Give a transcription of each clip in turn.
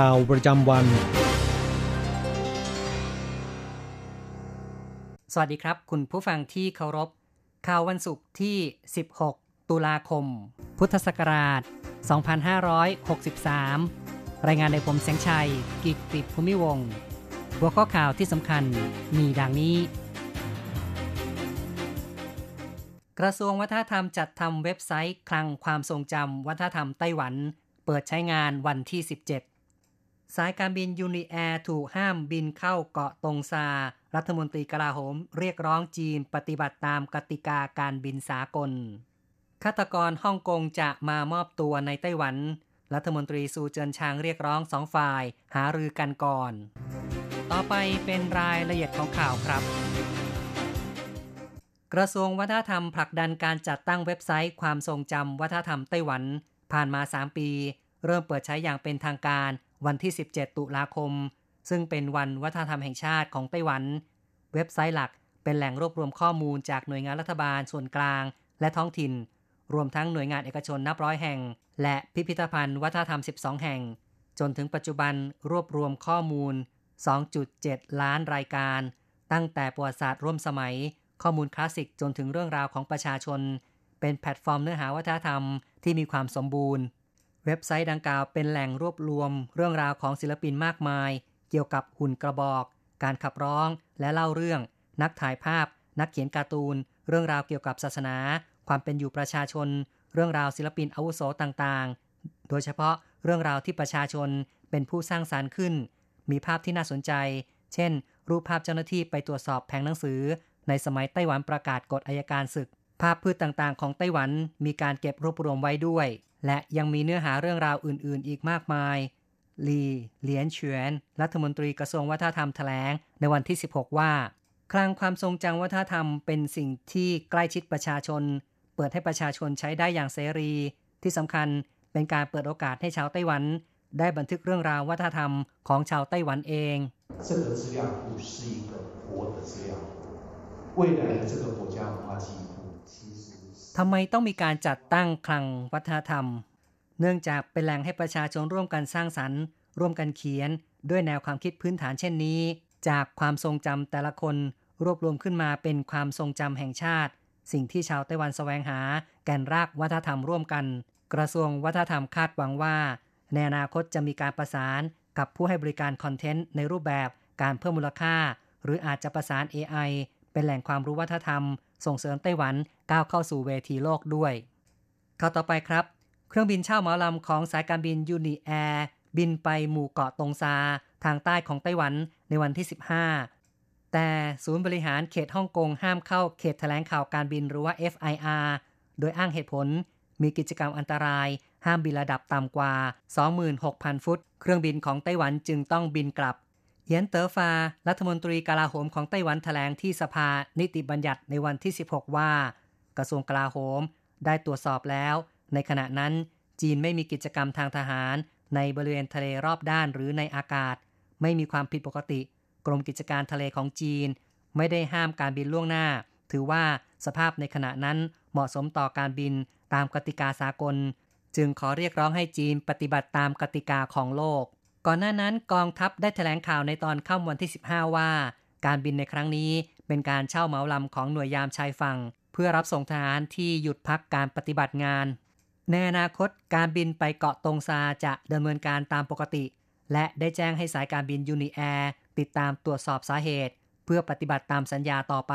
ข่าวประจำวัน สวัสดีครับ คุณผู้ฟังที่เคารพ ข่าววันศุกร์ที่ 16 ตุลาคม พุทธศักราช 2563 รายงานในผมแสงชัย กิกติภูมิวงศ์หัวข้อข่าวที่สำคัญมีดังนี้ กระทรวงวัฒนธรรมจัดทำเว็บไซต์ คลังความทรงจำวัฒนธรรมไต้หวันเปิดใช้งานวันที่ 17 สายการบินยูนิแอร์ถูกห้ามบินเข้าเกาะตงซา รัฐมนตรีกลาโหม เรียกร้องจีนปฏิบัติตามกติกาการบินสากล ฆาตกรฮ่องกงจะมามอบตัวในไต้หวัน รัฐมนตรีซูเจินชางเรียกร้องสองฝ่าย หารือกันก่อน ต่อไปเป็นรายละเอียดของข่าวครับ กระทรวงวัฒนธรรมผลักดันการจัดตั้งเว็บไซต์ ความทรงจำวัฒนธรรมไต้หวัน ผ่านมา 3 ปี เริ่มเปิดใช้อย่างเป็นทางการ วันที่ 17 ตุลาคม ซึ่งเป็นวันวัฒนธรรมแห่งชาติของไต้หวัน เว็บไซต์หลักเป็นแหล่งรวบรวมข้อมูลจากหน่วยงานรัฐบาลส่วนกลาง และท้องถิ่น รวมทั้งหน่วยงานเอกชนนับร้อยแห่ง และพิพิธภัณฑ์วัฒนธรรม 12 แห่ง จนถึงปัจจุบันรวบรวมข้อมูล 2.7 ล้านรายการ ตั้งแต่ประวัติศาสตร์ร่วมสมัย ข้อมูลคลาสสิกจนถึงเรื่องราวของประชาชน เป็นแพลตฟอร์มเนื้อหาวัฒนธรรมที่มีความสมบูรณ์ เว็บไซต์ดังกล่าวเป็นแหล่งรวบรวมเรื่องราวของศิลปินมากมาย เกี่ยวกับหุ่นกระบอก การขับร้องและเล่าเรื่อง นักถ่ายภาพ นักเขียนการ์ตูน เรื่องราวเกี่ยวกับศาสนา ความเป็นอยู่ประชาชน เรื่องราวศิลปินอาวุโสต่างๆ โดยเฉพาะเรื่องราวที่ประชาชนเป็นผู้สร้างสารรค์ขึ้น มีภาพที่น่าสนใจ เช่น รูปภาพเจ้าหน้าที่ไปตรวจสอบแผงหนังสือ ในสมัยไต้หวันประกาศกฎอายการศึก ภาพพืชต่างๆ ของไต้หวันมีการเก็บรวบรวมไว้ด้วย และยังมีเนื้อหาเรื่องราวอื่นๆ อีกมากมาย ลีเหลียนเฉียน รัฐมนตรีกระทรวงวัฒนธรรมแถลงในวันที่ 16 ว่า คลังความทรงจำวัฒนธรรมเป็นสิ่งที่ใกล้ชิดประชาชน เปิดให้ประชาชนใช้ได้อย่างเสรี ที่สำคัญเป็นการเปิดโอกาสให้ชาวไต้หวัน ได้บันทึกเรื่องราววัฒนธรรมของชาวไต้หวันเอง这个资料库是一个活的资料库，未来的这个国家文化记忆库其实 ทำไมต้องมีการจัดตั้งคลังวัฒนธรรม เนื่องจากเป็นแหล่งให้ประชาชนร่วมกันสร้างสรรค์ ร่วมกันเขียน ด้วยแนวความคิดพื้นฐานเช่นนี้ จากความทรงจำแต่ละคนรวบรวมขึ้นมาเป็นความทรงจำแห่งชาติ สิ่งที่ชาวไต้หวันแสวงหา แก่นรากวัฒนธรรมร่วมกัน กระทรวงวัฒนธรรมคาดหวังว่า ในอนาคตจะมีการประสานกับผู้ให้บริการคอนเทนต์ในรูปแบบการเพิ่มมูลค่า หรืออาจจะประสาน AI เป็นแหล่งความรู้วัฒนธรรม ส่งเสริมไต้หวัน ก้าวเข้าสู่เวทีโลกด้วย ข่าวต่อไปครับ เครื่องบินเช่าเหมาลำของสายการบินยูนิแอร์บินไปหมู่เกาะตงซา ทางใต้ของไต้หวันในวันที่ 15 แต่ศูนย์บริหารเขตฮ่องกงห้ามเข้าเขตแถลงข่าวการบินหรือว่า FIR โดยอ้างเหตุผล มีกิจกรรมอันตราย ห้ามบินระดับต่ำกว่า 26,000 ฟุต เครื่องบินของไต้หวันจึงต้องบินกลับเยียนเตอ๋อฟา รัฐมนตรีกลาโหมของไต้หวันแถลงที่สภานิติบัญญัติในวันที่ 16 ว่า กระทรวงกลาโหม ได้ตรวจสอบแล้ว ในขณะนั้น จีนไม่มีกิจกรรมทางทหาร ในบริเวณทะเลรอบด้านหรือในอากาศ ไม่มีความผิดปกติ กรมกิจการทะเลของจีน ไม่ได้ห้ามการบินล่วงหน้า ถือว่าสภาพในขณะนั้นเหมาะสมต่อการบินตามกติกาสากล จึงขอเรียกร้องให้จีนปฏิบัติตามกติกาของโลก ก่อนหน้านั้นกองทัพได้แถลงข่าวในตอนค่ำวันที่ 15 ว่า การบินในครั้งนี้เป็นการเช่าเหมาลำของหน่วยยามชายฝั่ง เพื่อรับส่งทหารที่หยุดพักการปฏิบัติงาน ในอนาคตการบินไปเกาะตงซาจะดำเนินการตามปกติ และได้แจ้งให้สายการบินยูนิแอร์ติดตามตรวจสอบสาเหตุ เพื่อปฏิบัติตามสัญญาต่อไป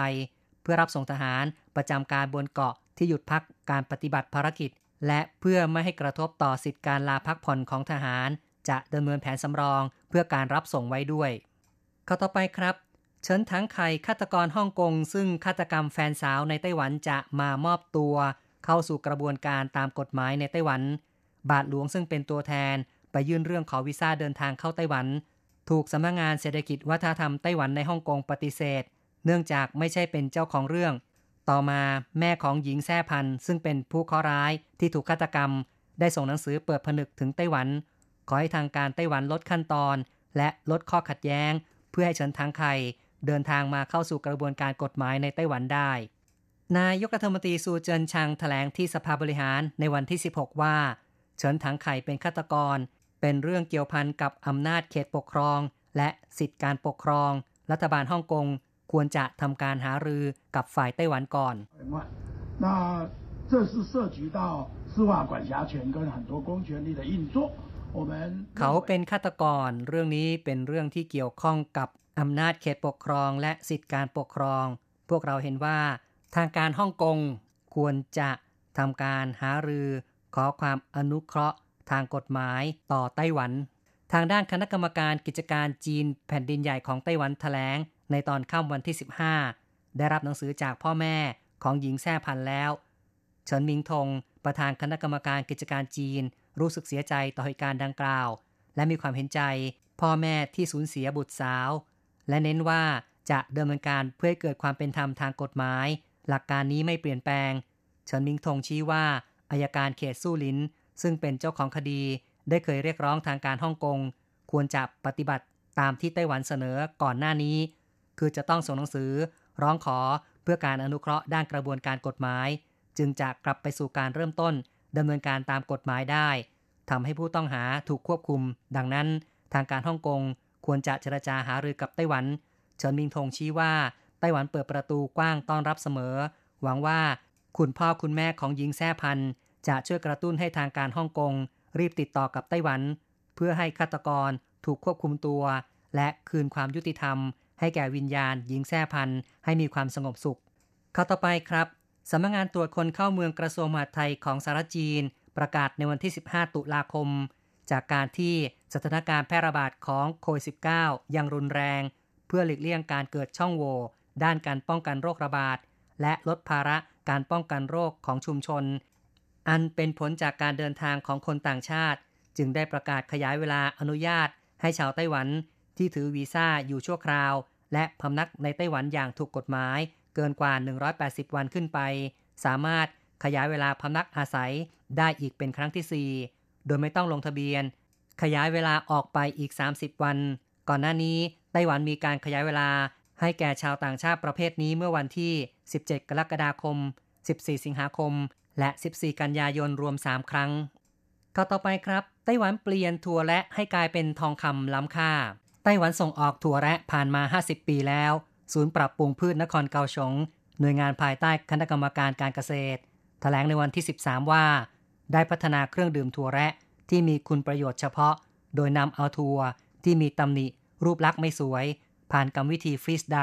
เพื่อรับส่งทหารประจำการบนเกาะที่หยุดพักการปฏิบัติภารกิจ และเพื่อไม่ให้กระทบต่อสิทธิการลาพักผ่อนของทหาร จะดำเนินแผนสำรองเพื่อการรับส่งไว้ด้วยข้าต่อไปครับ เฉินถังไข่ฆาตกรฮ่องกง ซึ่งฆาตกรรมแฟนสาวในไต้หวันจะมามอบตัว เข้าสู่กระบวนการตามกฎหมายในไต้หวัน บาทหลวงซึ่งเป็นตัวแทน ไปยื่นเรื่องขอวีซ่าเดินทางเข้าไต้หวัน ถูกสำนักงานเศรษฐกิจวัฒนธรรมไต้หวันในฮ่องกงปฏิเสธ เนื่องจากไม่ใช่เป็นเจ้าของเรื่อง ต่อมาแม่ของหญิงแซ่พันซึ่งเป็นผู้เคราะห์ร้ายที่ถูกฆาตกรรม ได้ส่งหนังสือเปิดผนึกถึงไต้หวัน ขอให้ทางการไต้หวันลดขั้นตอน และลดข้อขัดแย้ง เพื่อให้เฉินทางไข่ เดินทางมาเข้าสู่กระบวนการกฎหมายในไต้หวันได้ นายกรัฐมนตรีซูเจินชังถแถลงที่สภาบริหารในวันที่ 16 ว่า เฉินถังไข่เป็นฆาตกร เป็นเรื่องเกี่ยวพันกับอำนาจเขตปกครอง และสิทธิการปกครอง รัฐบาลฮ่องกงควรจะทำการหารือกับฝ่ายไต้หวันก่อนเขาเป็นฆาตกร เรื่องนี้เป็นเรื่องที่เกี่ยวข้องกับอำนาจเขตปกครองและสิทธิการปกครอง พวกเราเห็นว่าทางการฮ่องกงควรจะทำการหารือ ขอความอนุเคราะห์ ทางกฎหมายต่อไต้หวัน ทางด้านคณะกรรมการกิจการจีนแผ่นดินใหญ่ของไต้หวันถแถลง ในตอนค่ำวันที่ 15 ได้รับหนังสือจากพ่อแม่ของหญิงแซ่พันแล้ว เฉินมิงทง ประธานคณะกรรมการกิจการจีน รู้สึกเสียใจต่อเหตุการณ์ดังกล่าว และมีความเห็นใจ พ่อแม่ที่สูญเสียบุตรสาว และเน้นว่าจะดำเนินการเพื่อให้เกิดความเป็นธรรมทางกฎหมาย หลักการนี้ไม่เปลี่ยนแปลงเฉินมิงทงชี้ว่าอายการเขตสู้ลินซึ่งเป็นเจ้าของคดี ได้เคยเรียกร้องทางการฮ่องกง ควรจะปฏิบัติตามที่ไต้หวันเสนอก่อนหน้านี้ คือจะต้องส่งหนังสือ ร้องขอเพื่อการอนุเคราะห์ด้านกระบวนการกฎหมาย จึงจะกลับไปสู่การเริ่มต้นดำเนินการตามกฎหมายได้ทำให้ผู้ต้องหาถูกควบคุม ดังนั้น ทางการฮ่องกง ควรจะเจรจาหารือกับไต้หวัน เฉินมิงทงชี้ว่าไต้หวันเปิดประตูกว้างต้อนรับเสมอ หวังว่าคุณพ่อคุณแม่ของหญิงแซ่พันจะช่วยกระตุ้นให้ทางการฮ่องกง รีบติดต่อกับไต้หวัน เพื่อให้ฆาตกรถูกควบคุมตัว และคืนความยุติธรรม ให้แก่วิญญาณหญิงแซ่พันให้มีความสงบสุขข้าต่อไปครับสำนักงงานตรวจคนเข้าเมืองกระทรวงมหาดไทยของสหรัฐจีน ประกาศในวันที่ 15 ตุลาคม จากการที่สถานการณ์แพร่ระบาดของโควิด -19 ยังรุนแรง เพื่อหลีกเลี่ยงการเกิดช่องโหว่ด้านการป้องกันโรคระบาด และลดภาระการป้องกันโรคของชุมชน อันเป็นผลจากการเดินทางของคนต่างชาติ จึงได้ประกาศขยายเวลาอนุญาต ให้ชาวไต้หวัน ที่ถือวีซ่าอยู่ชั่วคราว และพำนักในไต้หวันอย่างถูกกฎหมาย เกินกว่า 180 วันขึ้นไป สามารถขยายเวลาพำนักอาศัยได้อีกเป็นครั้งที่ 4 โดยไม่ต้องลงทะเบียน ขยายเวลาออกไปอีก 30 วัน ก่อนหน้านี้ไต้หวันมีการขยายเวลา ให้แก่ชาวต่างชาติประเภทนี้เมื่อวันที่ 17 กรกฎาคม 14 สิงหาคม และ 14 กันยายนรวม 3 ครั้งข้อต่อไปครับ ไต้หวันเปลี่ยนถั่วและให้กลายเป็นทองคำล้ำค่า ไต้หวันส่งออกถั่วและผ่านมา 50 ปีแล้ว ศูนย์ปรับปรุงพืชนครเกาสงหน่วยงานภายใต้คณะกรรมการการเกษตรแถลงในวันที่ 13 ว่า ได้พัฒนาเครื่องดื่มถั่วแระที่มีคุณประโยชน์เฉพาะ โดยนำเอาถั่วที่มีตำหนิ รูปลักษณ์ไม่สวย ผ่านกรรมวิธีฟรีสได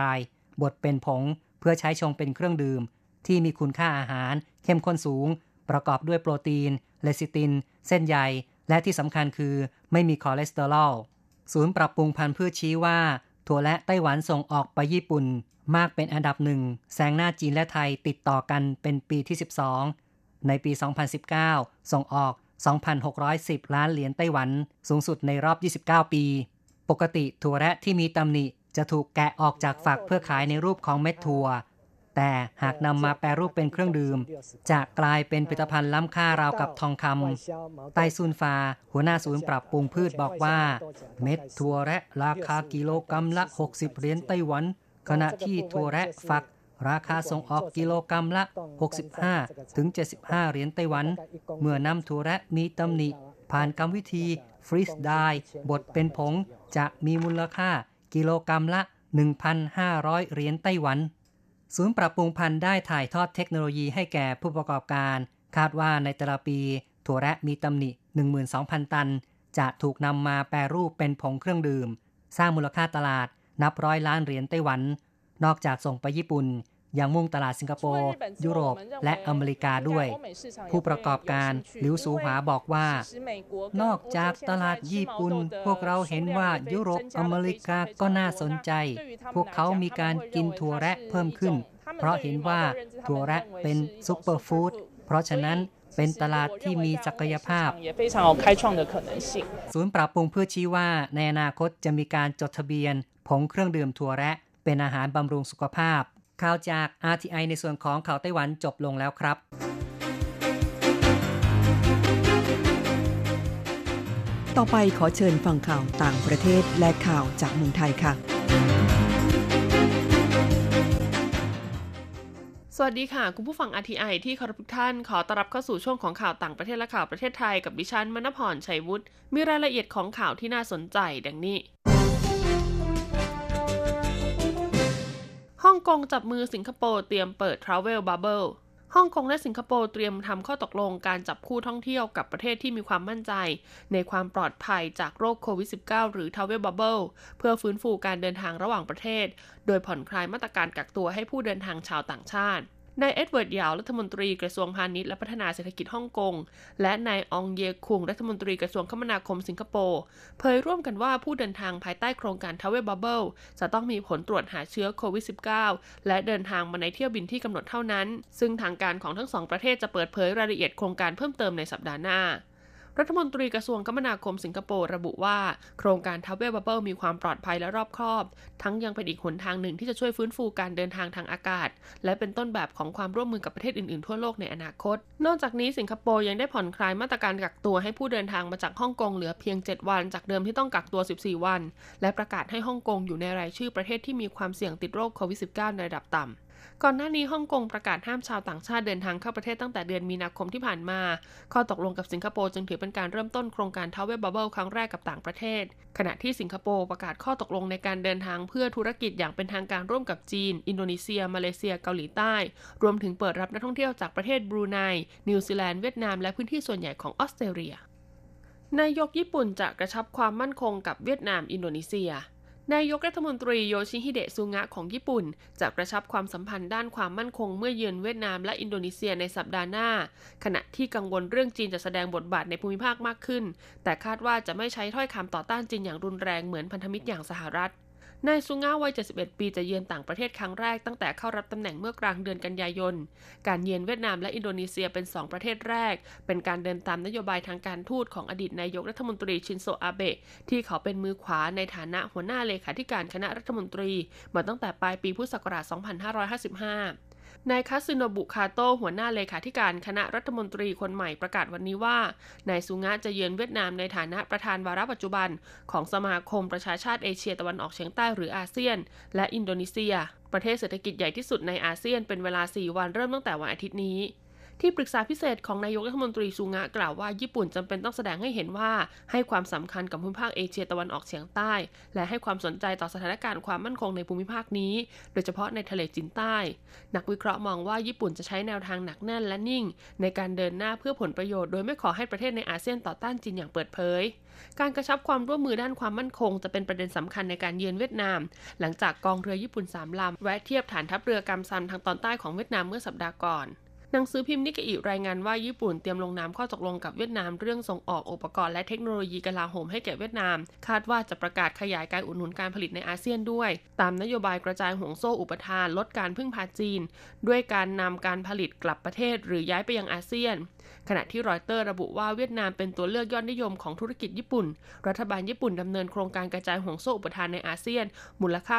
บดเป็นผง เพื่อใช้ชงเป็นเครื่องดื่ม ที่มีคุณค่าอาหาร เข้มข้นสูง ประกอบด้วยโปรตีน เลซิติน เส้นใย และที่สำคัญคือไม่มีคอเลสเตอรอลศูนย์ปรับปรุงพันธุ์พืชชี้ว่า ถั่วและไต้หวันส่งออกไปญี่ปุ่น มากเป็นอันดับหนึ่งแซงหน้าจีนและไทยติดต่อกันเป็นปีที่ 12 ในปี 2019 ส่งออก 2,610 ล้านเหรียญไต้หวัน สูงสุดในรอบ 29 ปี ปกติถั่วและที่มีตำหนิจะถูกแกะออกจากฝักเพื่อขายในรูปของเม็ดถั่ว แต่หากนำมาแปรรูปเป็นเครื่องดื่ม จะกลายเป็นผลิตภัณฑ์ล้ำค่าราวกับทองคำไต้ซุนฟา หัวหน้าศูนย์ปรับปรุงพืชบอกว่า เม็ดถั่วแระราคากิโลกรัมละ 60 เหรียญไต้หวัน ขณะที่ถั่วแระฝัก ราคาส่งออกกิโลกรัมละ 65 ถึง 75 เหรียญไต้หวัน เมื่อนำถั่วแระมีตำหนิ ผ่านกรรมวิธีฟรีสไดบดเป็นผงจะมีมูลค่ากิโลกรัมละ 1,500 เหรียญไต้หวัน ศูนย์ปรับปรุงพันธุ์ได้ถ่ายทอดเทคโนโลยีให้แก่ผู้ประกอบการ คาดว่าในแต่ละปี ถั่วแระมีตำหนิ 12,000 ตัน จะถูกนำมาแปรรูปเป็นผงเครื่องดื่ม สร้างมูลค่าตลาดนับร้อยล้านเหรียญไต้หวัน นอกจากส่งไปญี่ปุ่น ยังมุ่งตลาดสิงคโปร์ ยุโรป และอเมริกาด้วย ผู้ประกอบการหลิวสูหาบอกว่า นอกจากตลาดญี่ปุ่น พวกเราเห็นว่ายุโรปอเมริกาก็น่าสนใจ พวกเขามีการกินถั่วแระเพิ่มขึ้น เพราะเห็นว่าถั่วแระเป็นซุปเปอร์ฟู้ดเพราะฉะนั้นเป็นตลาดที่มีศักยภาพ ศูนย์ปรับปรุงเพื่อชี้ว่าในอนาคตจะมีการจดทะเบียนผงเครื่องดื่มถั่วแระ เป็นอาหารบำรุงสุขภาพ ข่าวจาก RTI ในส่วนของข่าวไต้หวันจบลงแล้วครับ ต่อไปขอเชิญฟังข่าวต่างประเทศและข่าวจากเมืองไทยค่ะ สวัสดีค่ะ คุณผู้ฟัง RTI ที่เคารพทุกท่าน ขอต้อนรับเข้าสู่ช่วงของข่าวต่างประเทศและข่าวประเทศไทยกับดิฉันมณพรชัยวุฒิมีรายละเอียดของข่าวที่น่าสนใจดังนี้ ฮ่องกงจับมือสิงคโปร์เตรียมเปิด Travel Bubble ฮ่องกงและสิงคโปร์เตรียมทำข้อตกลงการจับคู่ท่องเที่ยวกับประเทศที่มีความมั่นใจ ในความปลอดภัยจากโรคโควิด -19 หรือ Travel Bubble เพื่อฟื้นฟูการเดินทางระหว่างประเทศ โดยผ่อนคลายมาตรการกักตัวให้ผู้เดินทางชาวต่างชาติ นายเอ็ดเวิร์ดหยาวรัฐมนตรีกระทรวงพาณิชย์และพัฒนาเศรษฐกิจฮ่องกง และนายองเยคุงรัฐมนตรีกระทรวงคมนาคมสิงคโปร์เผยร่วมกันว่าผู้เดินทางภายใต้โครงการ Travel Bubble จะต้องมีผลตรวจหาเชื้อโควิด -19 และเดินทางมาในเที่ยวบินที่กำหนดเท่านั้น ซึ่งทางการของทั้งสองประเทศจะเปิดเผยรายละเอียดโครงการเพิ่มเติมในสัปดาห์หน้า รัฐมนตรีกระทรวงคมนาคมสิงคโปร์ระบุว่า โครงการทั v เว l บับเบิลมีความปลอดภัยและรอบคอบ ทั้งยังเป็นอีกหนทางหนึ่งที่จะช่วยฟื้นฟูการเดินทางทางอากาศ และเป็นต้นแบบของความร่วมมือกับประเทศอื่นๆทั่วโลกในอนาคต นอกจากนี้สิงคโปร์ยังได้ผ่อนคลายมาตรการกักตัวให้ผู้เดินทางมาจากฮ่องกงเหลือเพียง 7 วัน จากเดิมที่ต้องกักตัว 14 วัน และประกาศให้ฮ่องกงอยู่ในรายชื่อประเทศที่มีความเสี่ยงติดโรคโควิด -19 ในระดับต่ำ ก่อนหน้านี้ฮ่องกงประกาศห้ามชาวต่างชาติเดินทางเข้าประเทศตั้งแต่เดือนมีนาคมที่ผ่านมา ข้อตกลงกับสิงคโปร์จึงถือเป็นการเริ่มต้นโครงการทาวเว l บับเบิลครั้งแรกกับต่างประเทศ ขณะที่สิงคโปร์ประกาศข้อตกลงในการเดินทางเพื่อธุรกิจอย่างเป็นทางการร่วมกับจีน อินโดนีเซีย มาเลเซีย เกาหลีใต้ รวมถึงเปิดรับนักท่องเที่ยวจากประเทศบรูไน นิวซีแลนด์ เวียดนาม และพื้นที่ส่วนใหญ่ของออสเตรเลีย นายกญี่ปุ่นจะกระชับความมั่นคงกับเวียดนาม อินโดนีเซีย นายกรัฐมนตรีโยชิฮิเดะซูงะของญี่ปุ่น จะกระชับความสัมพันธ์ด้านความมั่นคงเมื่อเยือนเวียดนามและอินโดนีเซียในสัปดาห์หน้า ขณะที่กังวลเรื่องจีนจะแสดงบทบาทในภูมิภาคมากขึ้น แต่คาดว่าจะไม่ใช้ถ้อยคำต่อต้านจีนอย่างรุนแรงเหมือนพันธมิตรอย่างสหรัฐ นายซูงะวัย 71 ปีจะเยือนต่างประเทศครั้งแรกตั้งแต่เข้ารับตำแหน่งเมื่อกลางเดือนกันยายน การเยือนเวียดนามและอินโดนีเซียเป็น 2 ประเทศแรก เป็นการเดินตามนโยบายทางการทูตของอดีตนายกรัฐมนตรีชินโซอาเบะที่เขาเป็นมือขวาในฐานะหัวหน้าเลขาธิการคณะรัฐมนตรีมาตั้งแต่ปลายปีพุทธศักราช 2555 นายคาซึโนบุคาโตหัวหน้าเลขาธิการคณะรัฐมนตรีคนใหม่ประกาศวันนี้ว่า นายซูงะจะเยือนเวียดนามในฐานะประธานวาระปัจจุบัน ของสมาคมประชาชาติเอเชียตะวันออกเฉียงใต้หรืออาเซียน และอินโดนีเซีย ประเทศเศรษฐกิจใหญ่ที่สุดในอาเซียนเป็นเวลา 4 วันเริ่มตั้งแต่วันอาทิตย์นี้ ที่ปรึกษาพิเศษของนายกรัฐมนตรีซูงะกล่าวว่าญี่ปุ่นจำเป็นต้องแสดงให้เห็นว่าให้ความสำคัญกับภูมิภาคเอเชียตะวันออกเฉียงใต้ และให้ความสนใจต่อสถานการณ์ความมั่นคงในภูมิภาคนี้ โดยเฉพาะในทะเลจีนใต้ นักวิเคราะห์มองว่าญี่ปุ่นจะใช้แนวทางหนักแน่นและนิ่ง ในการเดินหน้าเพื่อผลประโยชน์โดยไม่ขอให้ประเทศในอาเซียนต่อต้านจีนอย่างเปิดเผย การกระชับความร่วมมือด้านความมั่นคง จะเป็นประเด็นสำคัญในการเยือนเวียดนาม หลังจากกองเรือญี่ปุ่นสามลำแวะเทียบฐานทัพเรือกำซันทางตอนใต้ของเวียดนามเมื่อสัปดาห์ก่อน นังสือพิมพ์นิกเกอิรายงานว่าญี่ปุ่นเตรียมลงนามข้อตกลงกับเวียดนามเรื่องส่งออกอุปกรณ์และเทคโนโลยีกลาโหมให้แก่เวียดนาม คาดว่าจะประกาศขยายการอุดหนุนการผลิตในอาเซียนด้วย ตามนโยบายกระจายห่วงโซ่อุปทาน ลดการพึ่งพาจีน ด้วยการนำการผลิตกลับประเทศหรือย้ายไปยังอาเซียน ขณะที่รอยเตอร์ระบุว่าเวียดนามเป็นตัวเลือกยอดนิยมของธุรกิจญี่ปุ่น รัฐบาลญี่ปุ่นดำเนินโครงการกระจายห่วงโซ่อุปทานในอาเซียน มูลค่า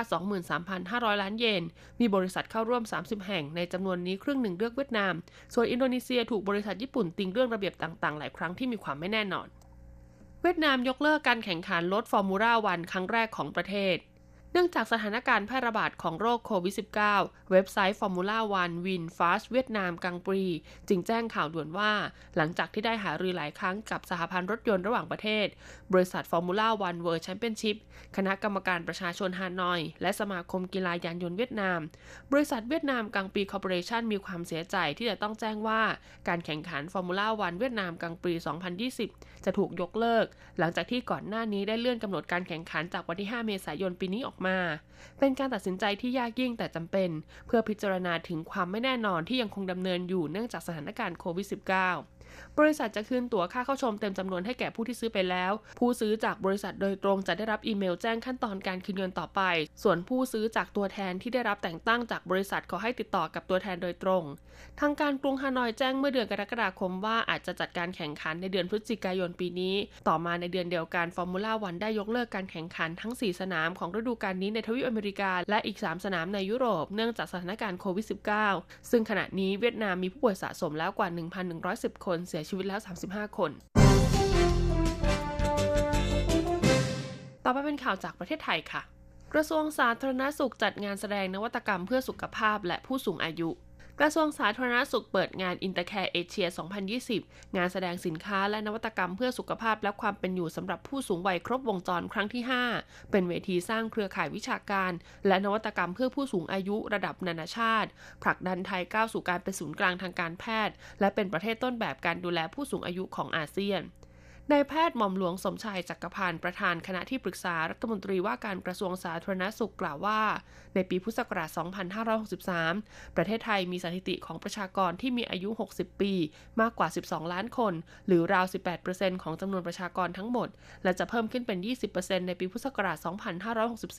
23,500 ล้านเยน มีบริษัทเข้าร่วม 30 แห่ง ในจำนวนนี้ครึ่งหนึ่งเลือกเวียดนาม ส่วนอินโดนีเซียถูกบริษัทญี่ปุ่นติงเรื่องระเบียบต่างๆ หลายครั้งที่มีความไม่แน่นอน เวียดนามยกเลิกการแข่งขันรถฟอร์มูล่าวันครั้งแรกของประเทศ นื่องจากสถานการณ์แพร่ระบาดของโรคโควิด -19 เว็บไซต์ Formula One Win Fast เวียดนามกังปรี จึงแจ้งข่าวด่วนว่า หลังจากที่ได้หารือหลายครั้งกับสหพันธ์รถยนต์ระหว่างประเทศ บริษัท Formula One World Championship คณะกรรมการประชาชนฮานอย และสมาคมกีฬายานยนต์เวียดนาม บริษัทเวียดนามกังปรีคอร์ปอเรชันมีความเสียใจที่จะต้องแจ้งว่า การแข่งขัน Formula One เวียดนามกังปรี 2020 จะถูกยกเลิก หลังจากที่ก่อนหน้านี้ได้เลื่อนกำหนดการแข่งขันจากวันที่ 5 เมษายนปีนี้ออกมาเป็นการตัดสินใจที่ยากยิ่งแต่จำเป็น เพื่อพิจารณาถึงความไม่แน่นอนที่ยังคงดำเนินอยู่เนื่องจากสถานการณ์โควิด -19 บริษัทจะคืนตั๋วค่าเข้าชมเต็มจำนวนให้แก่ผู้ที่ซื้อไปแล้ว ผู้ซื้อจากบริษัทโดยตรงจะได้รับอีเมลแจ้งขั้นตอนการคืนเงินต่อไป ส่วนผู้ซื้อจากตัวแทนที่ได้รับแต่งตั้งจากบริษัทขอให้ติดต่อกับตัวแทนโดยตรง ทางการกรุงฮานอยแจ้งเมื่อเดือนกรกฎาคมว่าอาจจะจัดการแข่งขันในเดือนพฤศจิกายนปีนี้ ต่อมาในเดือนเดียวกันฟอร์มูล่าวันได้ยกเลิกการแข่งขันทั้ง 4 สนามของฤดูกาลนี้ในทวีปอเมริกา และอีก 3 สนามในยุโรปเนื่องจากสถานการณ์โควิด -19 ซึ่งขณะนี้เวียดนามมีผู้ป่วยสะสมแล้วกว่า 1,110 คนเสียชีวิตแล้ว 35 คนต่อไปเป็นข่าวจากประเทศไทยค่ะ กระทรวงสาธารณสุขจัดงานแสดงนวัตกรรมเพื่อสุขภาพและผู้สูงอายุ กระทรวงสาธารณสุขเปิดงาน Intercare Asia 2020 งานแสดงสินค้าและนวัตกรรมเพื่อสุขภาพและความเป็นอยู่สำหรับผู้สูงวัยครบวงจรครั้งที่ 5 เป็นเวทีสร้างเครือข่ายวิชาการ และนวัตกรรมเพื่อผู้สูงอายุระดับนานาชาติ ผลักดันไทยก้าวสู่การเป็นศูนย์กลางทางการแพทย์ และเป็นประเทศต้นแบบการดูแลผู้สูงอายุของอาเซียน นายแพทย์หม่อมหลวงสมชายจักรพันธ์ประธานคณะที่ปรึกษารัฐมนตรีว่าการกระทรวงสาธารณสุขกล่าวว่า ในปีพุทธศักราช 2563 ประเทศไทยมีสถิติของประชากรที่มีอายุ 60 ปีมากกว่า 12 ล้านคน หรือราว 18%ของจำนวนประชากรทั้งหมด และจะเพิ่มขึ้นเป็น 20%ในปีพุทธศักราช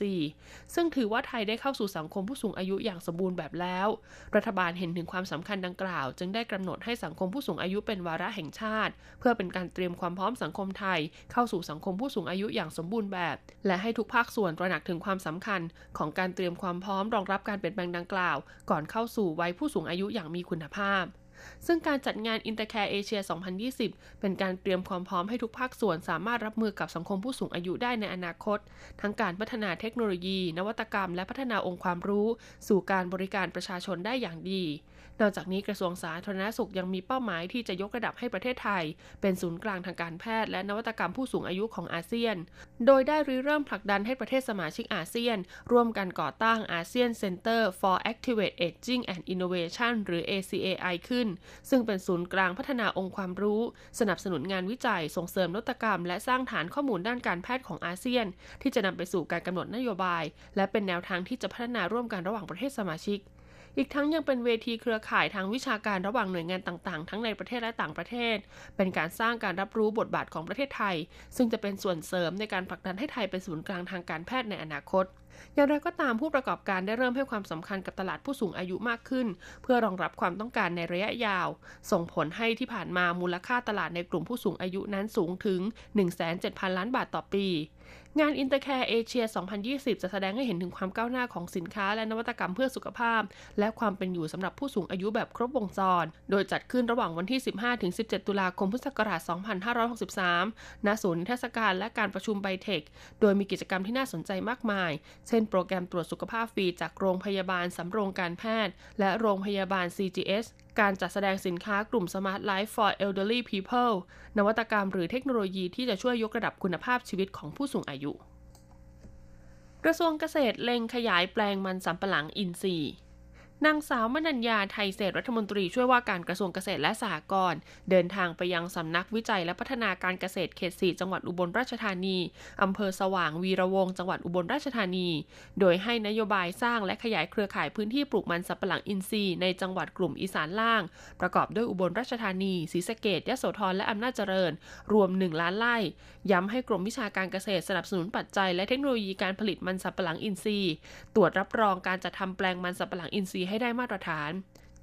2564 ซึ่งถือว่าไทยได้เข้าสู่สังคมผู้สูงอายุอย่างสมบูรณ์แบบแล้ว รัฐบาลเห็นถึงความสำคัญดังกล่าว จึงได้กำหนดให้สังคมผู้สูงอายุเป็นวาระแห่งชาติ เพื่อเป็นการเตรียมความพร้อมสังคมไทย เข้าสู่สังคมผู้สูงอายุอย่างสมบูรณ์แบบ และให้ทุกภาคส่วนตระหนักถึงความสำคัญ ของการเตรียมความพร้อมรองรับการเปลี่ยนแปลงดังกล่าว ก่อนเข้าสู่วัยผู้สูงอายุอย่างมีคุณภาพซึ่งการจัดงาน Intercare Asia 2020 เป็นการเตรียมความพร้อมให้ทุกภาคส่วนสามารถรับมือกับสังคมผู้สูงอายุได้ในอนาคต ทั้งการพัฒนาเทคโนโลยี นวัตกรรม และพัฒนาองค์ความรู้ สู่การบริการประชาชนได้อย่างดี นอกจากนี้กระทรวงสาธารณสุขยังมีเป้าหมายที่จะยกระดับให้ประเทศไทย เป็นศูนย์กลางทางการแพทย์และนวัตกรรมผู้สูงอายุของอาเซียน โดยได้ริเริ่มผลักดันให้ประเทศสมาชิกอาเซียน ร่วมกันก่อตั้งอาเซียน Center for Activate Aging and Innovation หรือ ACAI ขึ้น ซึ่งเป็นศูนย์กลางพัฒนาองค์ความรู้ สนับสนุนงานวิจัยส่งเสริมนวัตกรรม และสร้างฐานข้อมูลด้านการแพทย์ของอาเซียน ที่จะนำไปสู่การกำหนดนโยบาย และเป็นแนวทางที่จะพัฒนาร่วมกันระหว่างประเทศสมาชิก อีกทั้งยังเป็นเวทีเครือข่ายทางวิชาการระหว่างหน่วยงานต่างๆ ทั้งในประเทศและต่างประเทศ เป็นการสร้างการรับรู้บทบาทของประเทศไทย ซึ่งจะเป็นส่วนเสริมในการผลักดันให้ไทยเป็นศูนย์กลางทางการแพทย์ในอนาคตอย่างไรก็ตามผู้ประกอบการได้เริ่มให้ความสำคัญกับตลาดผู้สูงอายุมากขึ้น เพื่อรองรับความต้องการในระยะยาว ส่งผลให้ที่ผ่านมามูลค่าตลาดในกลุ่มผู้สูงอายุนั้นสูงถึง 1,700ล้านบาทต่อปี งาน Intercare Asia 2020 จะแสดงให้เห็นถึงความก้าวหน้าของสินค้าและนวัตกรรมเพื่อสุขภาพ และความเป็นอยู่สำหรับผู้สูงอายุแบบครบวงจร โดยจัดขึ้นระหว่างวันที่ 15-17 ตุลาคม พุทธศักราช 2563 ณ ศูนย์นิทรรศการและการประชุมไบเทค โดยมีกิจกรรมที่น่าสนใจมากมาย เช่นโปรแกรมตรวจสุขภาพฟรีจากโรงพยาบาลสำโรงการแพทย์ และโรงพยาบาล CGS การจัดแสดงสินค้ากลุ่ม Smart Life for Elderly People นวัตกรรมหรือเทคโนโลยีที่จะช่วยยกระดับคุณภาพชีวิตของผู้สูงอายุ กระทรวงเกษตรเล็งขยายแปลงมันสำปะหลังอินทรีย์ นางสาวมนัญญาไทยเศรษฐรัฐมนตรีช่วยว่าการกระทรวงเกษตรและสหกรณ์เดินทางไปยังสำนักวิจัยและพัฒนาการเกษตรเขต4จังหวัดอุบลราชธานีอำเภอสว่างวีระวงจังหวัดอุบลราชธานี โดยให้นโยบายสร้างและขยายเครือข่ายพื้นที่ปลูกมันสำปะหลังอินทรีย์ในจังหวัดกลุ่มอีสานล่าง ประกอบด้วยอุบลราชธานีศรีสะเกษยะโสธรและอำนาจเจริญ รวม 1 ล้านไร่ ย้ำให้กรมวิชาการเกษตรสนับสนุนปัจจัย และเทคโนโลยีการผลิตมันสำปะหลังอินทรีย์ ตรวจรับรองการจัดทำแปลงมันสำปะหลังอินทรีย์ให้ได้มาตรฐาน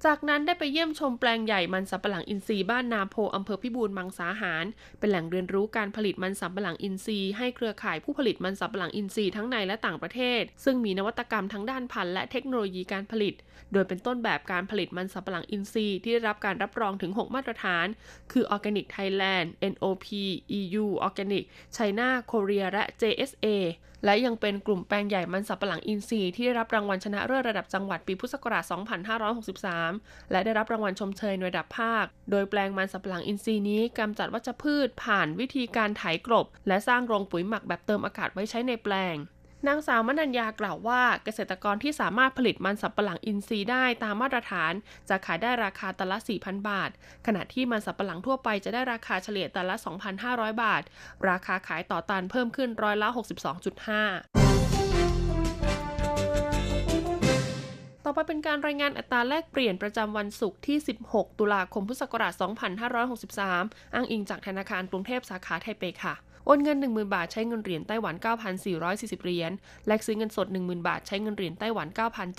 จากนั้นได้ไปเยี่ยมชมแปลงใหญ่มันสำปะหลังอินทรีย์บ้านนาโพอำเภอพิบูลมังสาหาร เป็นแหล่งเรียนรู้การผลิตมันสำปะหลังอินทรีย์ให้เครือข่ายผู้ผลิตมันสำปะหลังอินทรีย์ทั้งในและต่างประเทศ ซึ่งมีนวัตกรรมทั้งด้านพันธุ์และเทคโนโลยีการผลิต โดยเป็นต้นแบบการผลิตมันสำปะหลังอินทรีย์ที่ได้รับการรับรองถึง 6 มาตรฐาน คือ Organic Thailand NOP EU Organic China Korea และ JSA และยังเป็นกลุ่มแปลงใหญ่มันสับปะหลังอินทรีย์ที่ได้รับรางวัลชนะเลิศระดับจังหวัดปีพุทธศักราช 2563 และได้รับรางวัลชมเชยในระดับภาค โดยแปลงมันสับปะหลังอินทรีย์นี้กำจัดวัชพืชผ่านวิธีการไถกลบ และสร้างโรงปุ๋ยหมักแบบเติมอากาศไว้ใช้ในแปลง นางสาวมนัญญากล่าวว่าเกษตรกรที่สามารถผลิตมันสับปะหลังอินทรีย์ได้ตามมาตรฐาน จะขายได้ราคาตันละ 4,000 บาท ขณะที่มันสับปะหลังทั่วไปจะได้ราคาเฉลี่ยตันละ 2,500 บาท ราคาขายต่อตันเพิ่มขึ้นร้อยละ 62.5ต่อไปเป็นการรายงานอัตราแลกเปลี่ยนประจำวันศุกร์ที่ 16 ตุลาคม พุทธศักราช 2563 อ้างอิงจากธนาคารกรุงเทพสาขาไทเปค่ะ โอนเงิน 10,000 บาทใช้เงินเหรียญไต้หวัน 9,440 เหรียญ แลกซื้อเงินสด 10,000 บาทใช้เงินเหรียญไต้หวัน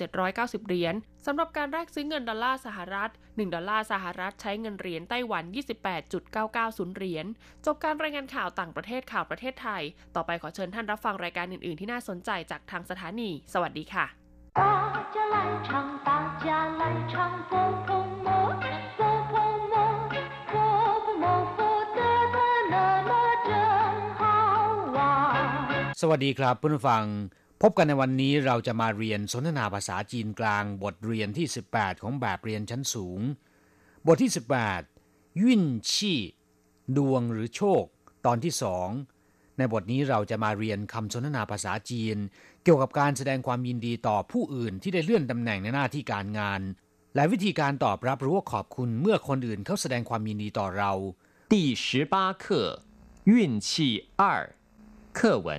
9,790 เหรียญ สำหรับการแลกซื้อเงินดอลลาร์สหรัฐ 1 ดอลลาร์สหรัฐใช้เงินเหรียญไต้หวัน 28.990 เหรียญ จบการรายงานข่าวต่างประเทศข่าวประเทศไทย ต่อไปขอเชิญท่านรับฟังรายการอื่น ๆ ที่น่าสนใจจากทางสถานี สวัสดีค่ะ大家来唱，大家来唱，佛婆 สวัสดีครับเพื่อนฟัง พบกันในวันนี้เราจะมาเรียนสนทนาภาษาจีนกลางบทเรียนที่ 18 ของแบบเรียนชั้นสูง บทที่ 18ยุ่นชี่ดวงหรือโชค ตอนที่สองในบทนี้เราจะมาเรียนคำสนทนาภาษาจีน เกี่ยวกับการแสดงความยินดีต่อผู้อื่นที่ได้เลื่อนตำแหน่งในหน้าที่การงาน และวิธีการตอบรับหรือว่าขอบคุณเมื่อคนอื่นเขาแสดงความยินดีต่อเรา第十八课运气二课文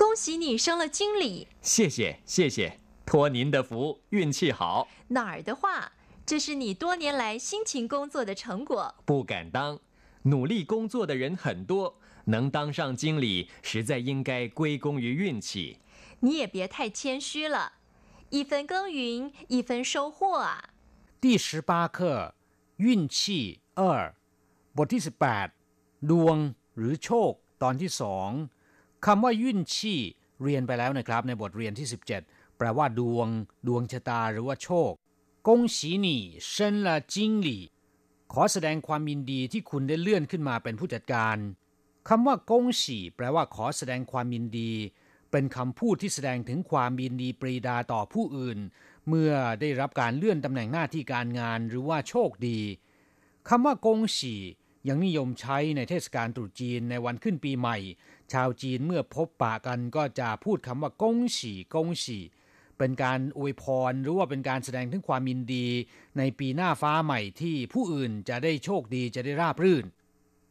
恭喜你升了经理！谢谢谢谢，托您的福，运气好。哪儿的话，这是你多年来辛勤工作的成果。不敢当，努力工作的人很多，能当上经理，实在应该归功于运气。你也别太谦虚了，一分耕耘一分收获啊。第十八课运气二บทที่สิบแปดดวงหรือโชคตอนที่สอง คำว่ายุ่นชี่เรียนไปแล้วนะครับ ในบทเรียนที่ 17 แปลว่าดวง ดวงชะตาหรือว่าโชคกงสีหนี่เซินละจิงหลี่ขอแสดงความยินดีที่คุณได้เลื่อนขึ้นมาเป็นผู้จัดการคำว่ากงสีแปลว่าขอแสดงความยินดี เป็นคำพูดที่แสดงถึงความยินดีปรีดาต่อผู้อื่น เมื่อได้รับการเลื่อนตำแหน่งหน้าที่การงานหรือว่าโชคดีคำว่ากงสียังนิยมใช้ในเทศกาลตรุษจีนในวันขึ้นปีใหม่ ชาวจีนเมื่อพบปะกันก็จะพูดคำว่ากงฉีกงฉีเป็นการอวยพรหรือว่าเป็นการแสดงถึงความยินดี ในปีหน้าฟ้าใหม่ที่ผู้อื่นจะได้โชคดีจะได้ราบรื่น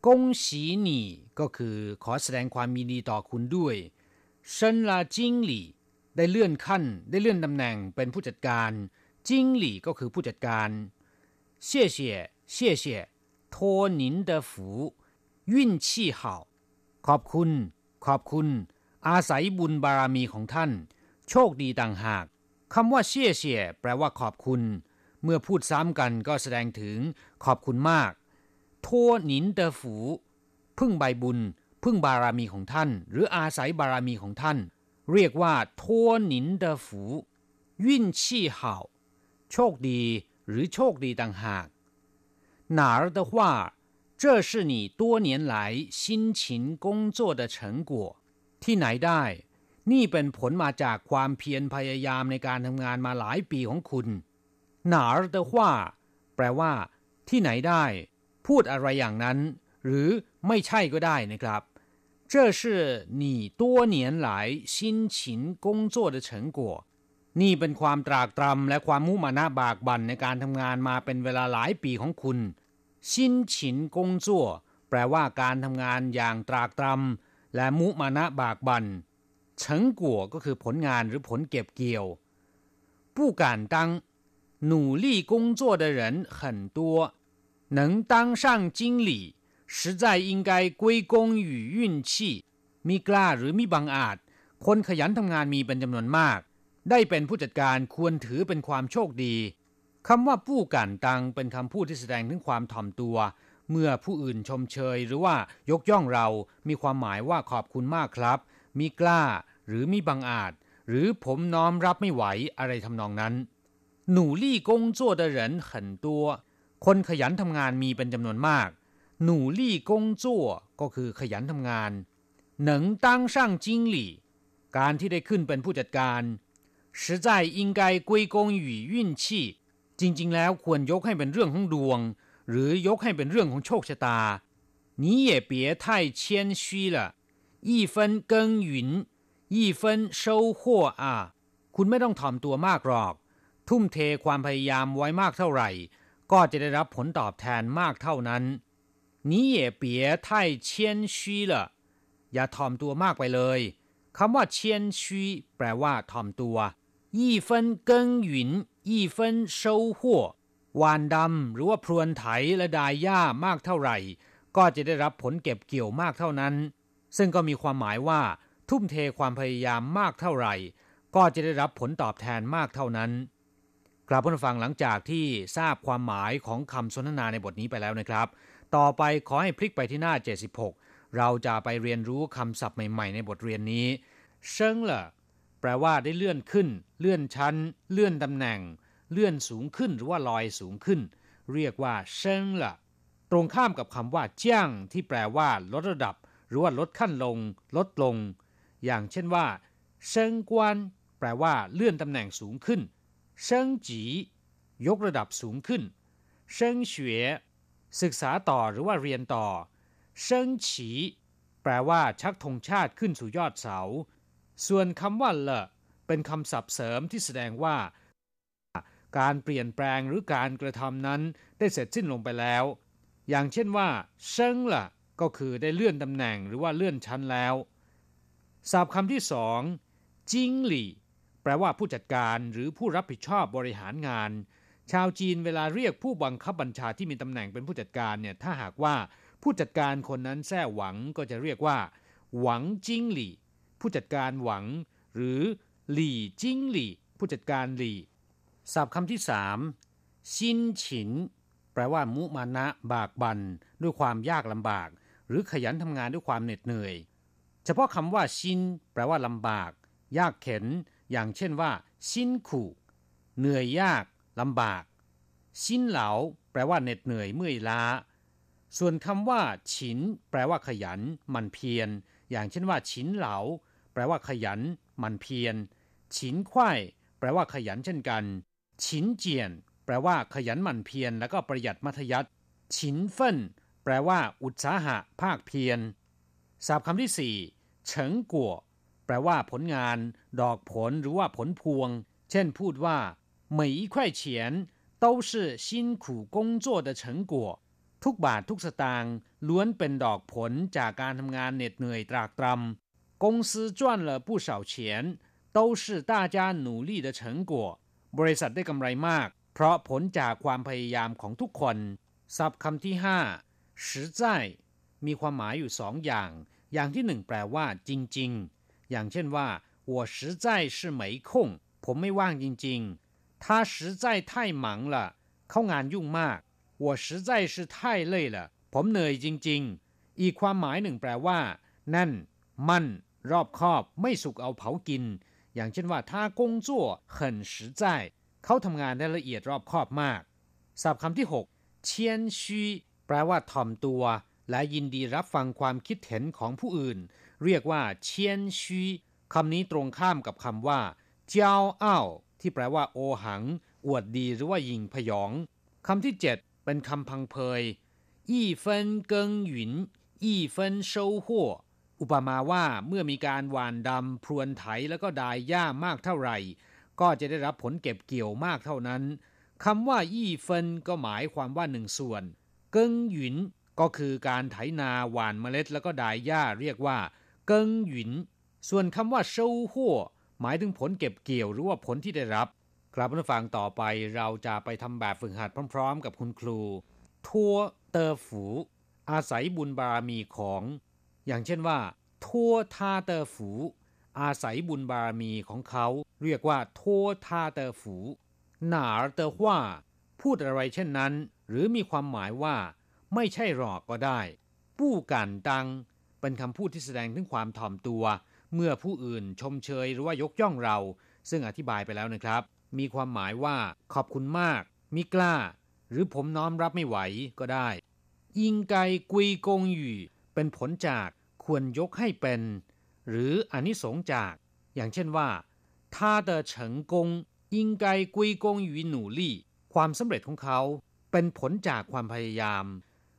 กงฉีหนี่ก็คือขอแสดงความยินดีต่อคุณด้วยเซินลาจิงหลี่ได้เลื่อนขั้นได้เลื่อนตำแหน่งเป็นผู้จัดการจิงหลี่ก็คือผู้จัดการเชี่ยเชี่ยเชี่ยเชี่ย托您的福运气好 ขอบคุณ ขอบคุณ อาศัยบุญบารมีของท่าน โชคดีต่างหากคำว่าเชี่ยเชี่ยแปลว่าขอบคุณ เมื่อพูดซ้ำกันก็แสดงถึงขอบคุณมากโทหนินเตอฝู พึ่งใบบุญ พึ่งบารมีของท่าน หรืออาศัยบารมีของท่าน เรียกว่าโทหนินเตอฝูวิ่นชี่เห่าโชคดี หรือโชคดีต่างหากหนาเตว่า 这是你多年来辛勤工作的成果ที่ไหนได้ นี่เป็นผลมาจากความเพียรพยายามในการทำงานมาหลายปีของคุณ哪儿的话แปลว่า ที่ไหนได้ พูดอะไรอย่างนั้น หรือไม่ใช่ก็ได้นะครับ这是你多年来辛勤工作的成果นี่เป็นความตรากตรำและความมุมานะบากบั่นในการทำงานมาเป็นเวลาหลายปีของคุณ ชินฉินกงจั่วแปลว่าการทำงานอย่างตรากตรำและมุมานะบากบัน่นเฉิงกัวก็คือผลงานหรือผลเก็บเกี่ยว不敢当努力工作的人很多能当上经理实在应该归功于运气มีกล้าหรือมีบังอาจ คนขยันทำงานมีเป็นจำนวนมากได้เป็นผู้จัดการควรถือเป็นความโชคดี คำว่าผู้กันตังเป็นคำพูดที่แสดงถึงความถ่อมตัว เมื่อผู้อื่นชมเชยหรือว่ายกย่องเรา มีความหมายว่าขอบคุณมากครับ มีกล้า หรือมีบังอาจ หรือผมน้อมรับไม่ไหวอะไรทำนองนั้นหนูลี่กงจั่ว的人很多คนขยันทำงานมีเป็นจำนวนมากหนูลี่กงจั่วก็คือขยันทำงานหนังตั้งช่างจิงหลี่ การที่ได้ขึ้นเป็นผู้จัดการ实在应该归功于运气 จริงๆ แล้วควรยกให้เป็นเรื่องของดวง หรือยกให้เป็นเรื่องของโชคชะตา你也别太谦虚了一分耕耘一分收获啊คุณไม่ต้องถ่อมตัวมากหรอก ทุ่มเทความพยายามไว้มากเท่าไหร่ ก็จะได้รับผลตอบแทนมากเท่านั้น你也别太谦虚了อย่าถ่อมตัวมากไปเลยคำว่าเชียนชีแปลว่าถ่อมตัว ยี่เฟินเซาหัววานดำหรือว่าพรวนไถและดายหญ้ามากเท่าไหร่ ก็จะได้รับผลเก็บเกี่ยวมากเท่านั้น ซึ่งก็มีความหมายว่า ทุ่มเทความพยายามมากเท่าไหร่ ก็จะได้รับผลตอบแทนมากเท่านั้นกลับผู้ฟังหลังจากที่ทราบความหมายของคำสนทนาในบทนี้ไปแล้วนะครับ ต่อไปขอให้พลิกไปที่หน้า 76 เราจะไปเรียนรู้คำศัพท์ใหม่ ๆ ในบทเรียนนี้เชิงเหรอ แปลว่าได้เลื่อนขึ้น เลื่อนชั้น เลื่อนตำแหน่ง เลื่อนสูงขึ้นหรือว่าลอยสูงขึ้น เรียกว่าเชิงเหรอตรงข้ามกับคำว่าเจ้างที่แปลว่า ลดระดับ หรือว่าลดขั้นลง ลดลง อย่างเช่นว่าเชิงกวนแปลว่า เลื่อนตำแหน่งสูงขึ้นเชิงจียกระดับสูงขึ้นเชิงเฉวยศึกษาต่อหรือว่าเรียนต่อเชิงฉีแปลว่าชักธงชาติขึ้นสู่ยอดเสา ส่วนคำว่าเลเป็นคำศัพท์เสริมที่แสดงว่า การเปลี่ยนแปลงหรือการกระทำนั้นได้เสร็จสิ้นลงไปแล้ว อย่างเช่นว่าเชิงละก็คือได้เลื่อนตำแหน่งหรือว่าเลื่อนชั้นแล้วศัพท์คำที่สองจิงหลี่แปลว่าผู้จัดการหรือผู้รับผิดชอบบริหารงาน ชาวจีนเวลาเรียกผู้บังคับบัญชาที่มีตำแหน่งเป็นผู้จัดการเนี่ยถ้าหากว่าผู้จัดการคนนั้นแท้หวังก็จะเรียกว่า หวังจิงหลี่ ผู้จัดการหวัง หรือหลี่จิงหลี่ ผู้จัดการหลี่ศัพท์คำที่สามชินฉิน แปลว่ามุมานะบากบันด้วยความยากลำบาก หรือขยันทำงานด้วยความเหน็ดเหนื่อย เฉพาะคำว่า ชินแปลว่าลำบาก ยากเข็น อย่างเช่นว่า ชินขู่เหนื่อยยากลำบาก ชินเหลาแปลว่าเหน็ดเหนื่อยเมื่อยล้า ส่วนคำว่า ฉิน แปลว่าขยัน มันเพียรอย่างเช่นว่า ฉินเหลา แปลว่าขยันมันเพียรฉินควายแปลว่าขยันเช่นกันฉินเจียนแปลว่าขยันมันเพียรแล้วก็ประหยัดมัธยัติฉินเฟินแปลว่า อุตสาหะภาคเพียรศัพท์คำที่สี่เฉิงกัวแปลว่าผลงาน ดอกผลหรือว่าผลพวง เช่นพูดว่า每一块钱都是辛苦工作的成果ทุกบาททุกสตางค์ล้วนเป็นดอกผลจากการทำงานเหน็ดเหนื่อยตรากตรำ 公司赚了不少钱都是大家努力的成果บริษัทได้กำไรมาก เพราะผลจากความพยายามของทุกคนศัพท์คำที่ห้า实在มีความหมายอยู่สองอย่าง อย่างที่หนึ่งแปลว่า จริง ๆ อย่างเช่นว่า我实在是没空ผมไม่ว่างจริงๆ他实在太忙了เขางานยุ่งมาก我实在是太累了ผมเหนื่อยจริงๆ อีกความหมายหนึ่งแปลว่า นั่น มั่น รอบคอบ ไม่สุกเอาเผากิน อย่างเช่นว่า他工作很实在เขาทำงานได้ละเอียดรอบคอบมากศัพท์คำที่6เชียนชีแปลว่าถ่อมตัว และยินดีรับฟังความคิดเห็นของผู้อื่น เรียกว่าเชียนชีคำนี้ตรงข้ามกับคำว่าเจ้าอ้าวที่แปลว่า โอหัง อวดดีหรือว่ายิงพยองคำที่ 7เป็นคำพังเพยอีเฟินเกิงหยุน อุปมาว่าเมื่อมีการหวานดำพรวนไถแล้วก็ดายหญ้ามากเท่าไหร่ ก็จะได้รับผลเก็บเกี่ยวมากเท่านั้นคำว่ายี่เฟินก็หมายความว่าหนึ่งส่วน เกิงหยุนก็คือการไถนาหว่านเมล็ดแล้วก็ดายหญ้าเรียกว่า เกิงหยุนส่วนคำว่าโชหัวหมายถึงผลเก็บเกี่ยวหรือว่าผลที่ได้รับ ครับผู้ฟังต่อไปเราจะไปทำแบบฝึกหัดพร้อม ๆ กับคุณครู ทัวเตอร์ฝู อาศัยบุญบารมีของ อย่างเช่นว่า ทัวทาเตอฝู อาศัยบุญบารมีของเขา เรียกว่าทัวทาเตอฝู หนาเตอว่า พูดอะไรเช่นนั้น หรือมีความหมายว่า ไม่ใช่หรอกก็ได้ ปู้กันตัง เป็นคำพูดที่แสดงถึงความถ่อมตัว เมื่อผู้อื่นชมเชยหรือว่ายกย่องเรา ซึ่งอธิบายไปแล้วนะครับ มีความหมายว่า ขอบคุณมาก มิกล้า หรือผมน้อมรับไม่ไหวก็ได้ยิงไกกุยกงอยู่เป็นผลจาก ควรยกให้เป็น หรืออนิสงจาก อย่างเช่นว่า他的成功应该归功于努力ความสำเร็จของเขาเป็นผลจากความพยายาม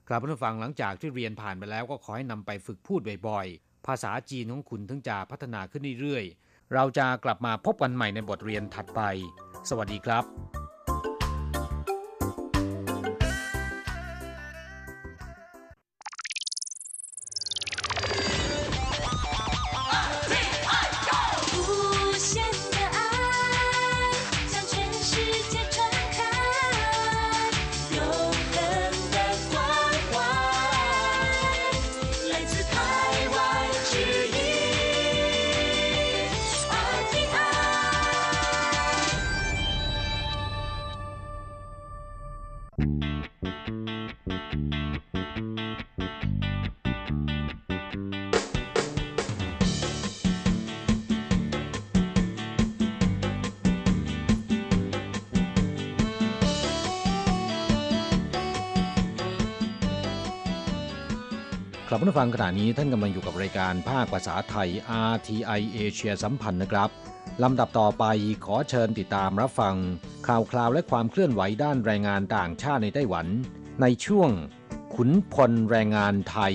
ครับผู้ฟังหลังจากที่เรียนผ่านไปแล้วก็ขอให้นำไปฝึกพูดบ่อยๆ ภาษาจีนของคุณถึงจะพัฒนาขึ้นเรื่อยๆ เราจะกลับมาพบกันใหม่ในบทเรียนถัดไป สวัสดีครับ ครับผู้ฟังขณะนี้ท่านกำลังอยู่กับรายการภาคภาษาไทย RTI เอเชียสัมพันธ์นะครับลำดับต่อไปขอเชิญติดตามรับฟัง ข่าวคราวและความเคลื่อนไหวด้านแรงงานต่างชาติในไต้หวัน ในช่วง ขุนพลแรงงานไทย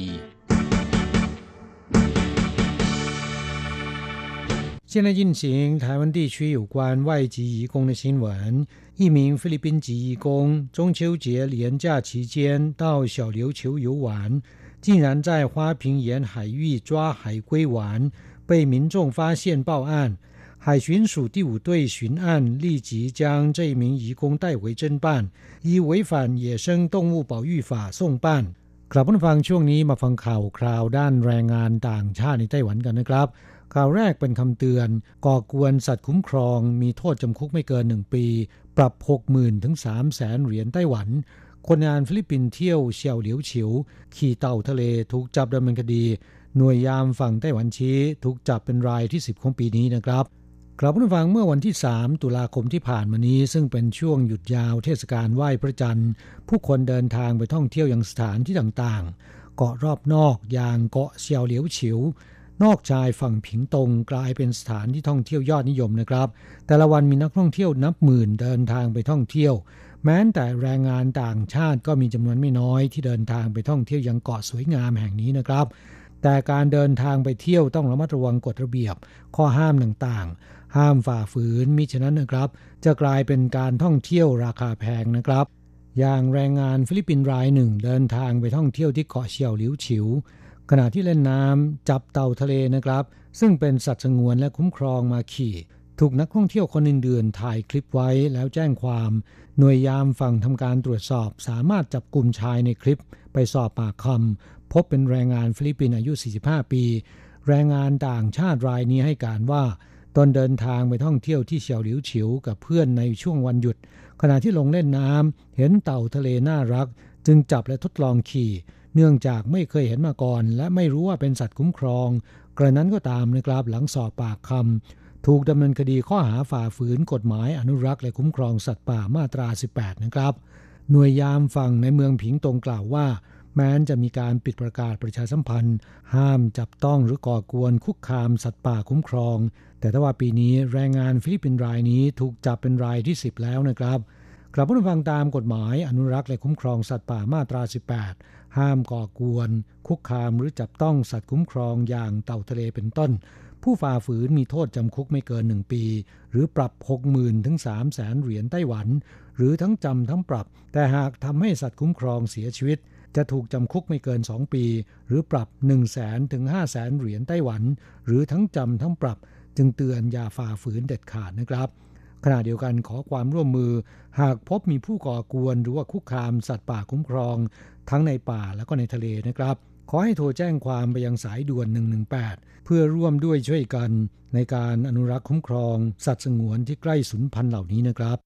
现在进行台湾地区有关外籍移工的新闻。一名菲律宾籍移工中秋节连假期间到小琉球游玩， 竟然在花瓶沿海域抓海龟玩，被民众发现报案。海巡署第五队巡案，立即将这名移工带回侦办，以违反野生动物保育法送办。กลับมาฟังช่วงนี้มาฟังข่าวคราวด้านแรงงานต่างชาติในไต้หวันกันนะครับ ข่าวแรกเป็นคำเตือน ก่อกวนสัตว์คุ้มครอง มีโทษจำคุกไม่เกินหนึ่งปี ปรับ60,000ถึง3แสนเหรียญไต้หวัน คนงานฟิลิปปินส์เที่ยวเฉียวเหลียวเฉิวขี่เต่าทะเลถูกจับดำเนินคดี หน่วยยามฝั่งไต้หวันชี้ถูกจับเป็นรายที่ 10 ของปีนี้นะครับกลับมาฟังเมื่อวันที่ 3 ตุลาคมที่ผ่านมานี้ ซึ่งเป็นช่วงหยุดยาวเทศกาลไหว้พระจันทร์ ผู้คนเดินทางไปท่องเที่ยวยังสถานที่ต่างๆ เกาะรอบนอกอย่างเกาะเสี่ยวหลิวฉิว นอกชายฝั่งผิงตงกลายเป็นสถานที่ท่องเที่ยวยอดนิยมนะครับ แต่ละวันมีนักท่องเที่ยวนับหมื่นเดินทางไปท่องเที่ยว แม้แต่แรงงานต่างชาติก็มีจำนวนไม่น้อยที่เดินทางไปท่องเที่ยวยังเกาะสวยงามแห่งนี้นะครับ แต่การเดินทางไปเที่ยวต้องระมัดระวังกฎระเบียบ ข้อห้ามต่างๆ ห้ามฝ่าฝืนมิฉะนั้นนะครับ จะกลายเป็นการท่องเที่ยวราคาแพงนะครับ อย่างแรงงานฟิลิปปินส์รายหนึ่ง เดินทางไปท่องเที่ยวที่เกาะเสี่ยวหลิวฉิว ขณะที่เล่นน้ำจับเต่าทะเลนะครับ ซึ่งเป็นสัตว์สงวนและคุ้มครองมาขี่ ถูกนักท่องเที่ยวคนอื่นๆถ่ายคลิปไว้แล้วแจ้งความ หน่วยยามฝั่งทำการตรวจสอบสามารถจับกลุ่มชายในคลิป ไปสอบปากคำพบเป็นแรงงานฟิลิปปินส์อายุ 45 ปี แรงงานต่างชาติรายนี้ให้การว่าตนเดินทางไปท่องเที่ยวที่เสี่ยวหลิวฉิวกับเพื่อนในช่วงวันหยุด ขณะที่ลงเล่นน้ำเห็นเต่าทะเลน่ารัก จึงจับและทดลองขี่ เนื่องจากไม่เคยเห็นมาก่อน และไม่รู้ว่าเป็นสัตว์คุ้มครอง กระนั้นก็ตามนะครับหลังสอบปากคำ ถูกดำเนินคดีข้อหาฝ่าฝืนกฎหมายอนุรักษ์และคุ้มครองสัตว์ป่ามาตรา 18 นะครับ หน่วยยามฝั่งในเมืองผิงตงกล่าวว่า แม้นจะมีการปิดประกาศประชาสัมพันธ์ ห้ามจับต้องหรือก่อกวนคุกคามสัตว์ป่าคุ้มครอง แต่ถ้าว่าปีนี้แรงงานฟิลิปปินส์รายนี้ถูกจับเป็นรายที่ 10 แล้วนะครับกลับมาฟังตามกฎหมายอนุรักษ์และคุ้มครองสัตว์ป่ามาตรา 18 ห้ามก่อกวน คุกคามหรือจับต้องสัตว์คุ้มครองอย่างเต่าทะเลเป็นต้น ผู้ฝ่าฝืนมีโทษจำคุกไม่เกินหนึ่งปี หรือปรับ 60,000 ถึง3แสนเหรียญไต้หวัน หรือทั้งจำทั้งปรับ แต่หากทำให้สัตว์คุ้มครองเสียชีวิต จะถูกจำคุกไม่เกิน 2 ปี หรือปรับ1แสนถึง5แสนเหรียญไต้หวัน หรือทั้งจำทั้งปรับ จึงเตือนอย่าฝ่าฝืนเด็ดขาดนะครับขณะเดียวกันขอความร่วมมือ หากพบมีผู้ก่อกวนหรือว่าคุกคามสัตว์ป่าคุ้มครอง ทั้งในป่าและก็ในทะเลนะครับ ขอให้โทรแจ้งความไปยังสายด่วน 118 เพื่อร่วมด้วยช่วยกันในการอนุรักษ์คุ้มครอง สัตว์สงวนที่ใกล้สูญพันธุ์เหล่านี้นะครับ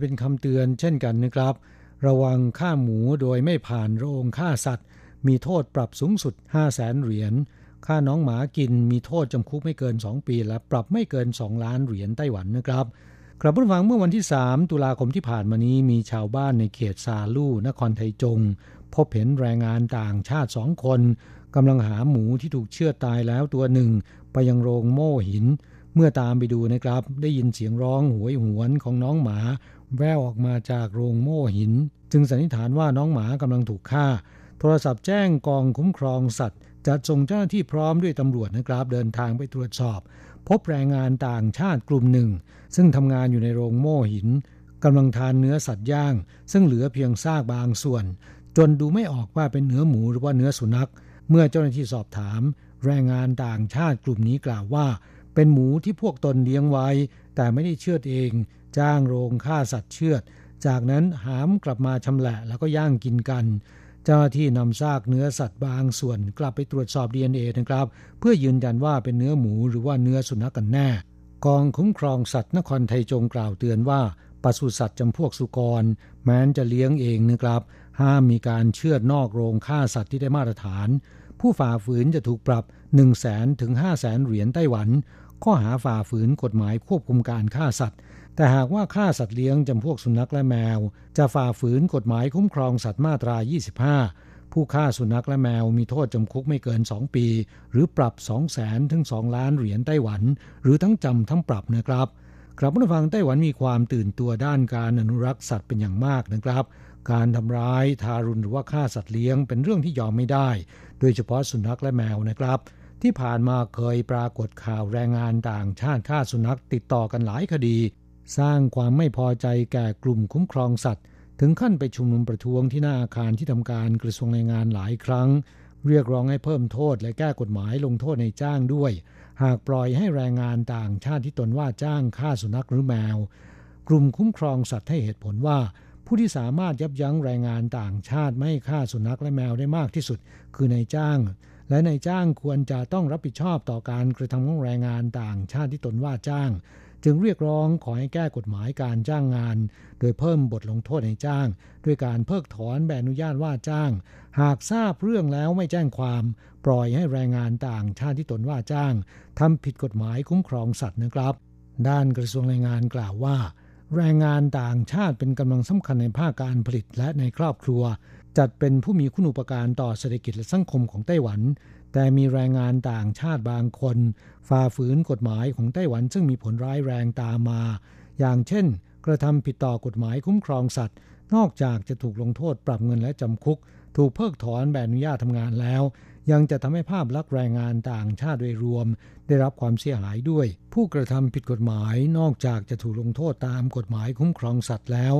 เป็นคำเตือนเช่นกันนะครับ ระวังฆ่าหมูโดยไม่ผ่านโรงฆ่าสัตว์ มีโทษปรับสูงสุด 5 0 0แสนเหรียญค่าน้องหมากินมีโทษจำคุกไม่เกิน 2 ปี และปรับไม่เกิน 2 ล้านเหรียญไต้หวันนะครับกลับผู้ฟังเมื่อวันที่ 3 ตุลาคมที่ผ่านมานี้มีชาวบ้านในเขตซาลู่นครไทจง พบเห็นแรงงานต่างชาติสองคนกำลังหาหมูที่ถูกเชือดตายแล้วตัวหนึ่ง ไปยังโรงโม่หิน เมื่อตามไปดูนะครับ ได้ยินเสียงร้องหวยหวนของน้องหมา แววออกมาจากโรงโม่หิน จึงสันนิษฐานว่าน้องหมากำลังถูกฆ่า โทรศัพท์แจ้งกองคุ้มครองสัตว์ จัดส่งเจ้าหน้าที่พร้อมด้วยตำรวจนะครับ เดินทางไปตรวจสอบ พบแรงงานต่างชาติกลุ่มหนึ่ง ซึ่งทำงานอยู่ในโรงโม่หินกำลังทานเนื้อสัตว์ย่าง ซึ่งเหลือเพียงซากบางส่วน จนดูไม่ออกว่าเป็นเนื้อหมูหรือว่าเนื้อสุนัข เมื่อเจ้าหน้าที่สอบถาม แรงงานต่างชาติกลุ่มนี้กล่าวว่า เป็นหมูที่พวกตนเลี้ยงไว้ แต่ไม่ได้เชือดเอง จ้างโรงฆ่าสัตว์เชือด จากนั้นหามกลับมาชำแหละแล้วก็ย่างกินกัน เจ้าหน้าที่นำซากเนื้อสัตว์บางส่วนกลับไปตรวจสอบ DNA นะครับ เพื่อยืนยันว่าเป็นเนื้อหมูหรือว่าเนื้อสุนัขกันแน่ กองคุ้มครองสัตว์นครไทยจงกล่าวเตือนว่าปศุสัตว์จำพวกสุกร แม้นจะเลี้ยงเองนะครับ ห้ามมีการเชือดนอกโรงฆ่าสัตว์ที่ได้มาตรฐาน ผู้ฝ่าฝืนจะถูกปรับ 1 0 0 0 0แสนถึง5 0 0แสนเหรียญไต้หวัน ข้อหาฝ่าฝืนกฎหมายควบคุมการฆ่าสัตว์ แต่หากว่าฆ่าสัตว์เลี้ยงจำพวกสุนัขและแมว จะฝ่าฝืนกฎหมายคุ้มครองสัตว์มาตรา 25 ผู้ฆ่าสุนัขและแมวมีโทษจำคุกไม่เกิน 2 ปี หรือปรับ 2 0 0แสนถึง 2 ล้านเหรียญไต้หวัน หรือทั้งจำทั้งปรับนะครับกลับมาฟังไต้หวันมีความตื่นตัวด้านการอนุรักษ์สัตว์เป็นอย่างมากนะครับ การทำร้ายทารุณหรือว่าฆ่าสัตว์เลี้ยงเป็นเรื่องที่ยอมไม่ได้ โดยเฉพาะสุนัขและแมวนะครับ ที่ผ่านมาเคยปรากฏข่าวแรงงานต่างชาติฆ่าสุนัขติดต่อกันหลายคดี สร้างความไม่พอใจแก่กลุ่มคุ้มครองสัตว์ ถึงขั้นไปชุมนุมประท้วงที่หน้าอาคารที่ทำการกระทรวงแรงงานหลายครั้ง เรียกร้องให้เพิ่มโทษและแก้กฎหมายลงโทษในจ้างด้วย หากปล่อยให้แรงงานต่างชาติที่ตนว่าจ้างฆ่าสุนัขหรือแมว กลุ่มคุ้มครองสัตว์ให้เหตุผลว่า ผู้ที่สามารถยับยั้งแรงงานต่างชาติไม่ฆ่าสุนัขและแมวได้มากที่สุด คือนายจ้าง และนายจ้างควรจะต้องรับผิดชอบต่อการกระทำของแรงงานต่างชาติที่ตนว่าจ้าง จึงเรียกร้องขอให้แก้กฎหมายการจ้างงาน โดยเพิ่มบทลงโทษให้จ้าง ด้วยการเพิกถอนใบอนุญาตว่าจ้าง หากทราบเรื่องแล้วไม่แจ้งความ ปล่อยให้แรงงานต่างชาติที่ตนว่าจ้างทำผิดกฎหมายคุ้มครองสัตว์นะครับ ด้านกระทรวงแรงงานกล่าวว่า แรงงานต่างชาติเป็นกำลังสำคัญในภาคการผลิตและในครอบครัว จัดเป็นผู้มีคุณูปการต่อเศรษฐกิจและสังคมของไต้หวัน แต่มีแรงงานต่างชาติบางคนฝ่าฝืนกฎหมายของไต้หวันซึ่งมีผลร้ายแรงตามมา อย่างเช่น กระทำผิดต่อกฎหมายคุ้มครองสัตว์ นอกจากจะถูกลงโทษปรับเงินและจำคุก ถูกเพิกถอนใบอนุญาตทำงานแล้ว ยังจะทำให้ภาพลักษณ์แรงงานต่างชาติโดยรวม ได้รับความเสียหายด้วย ผู้กระทำผิดกฎหมายนอกจากจะถูกลงโทษตามกฎหมายคุ้มครองสัตว์แล้ว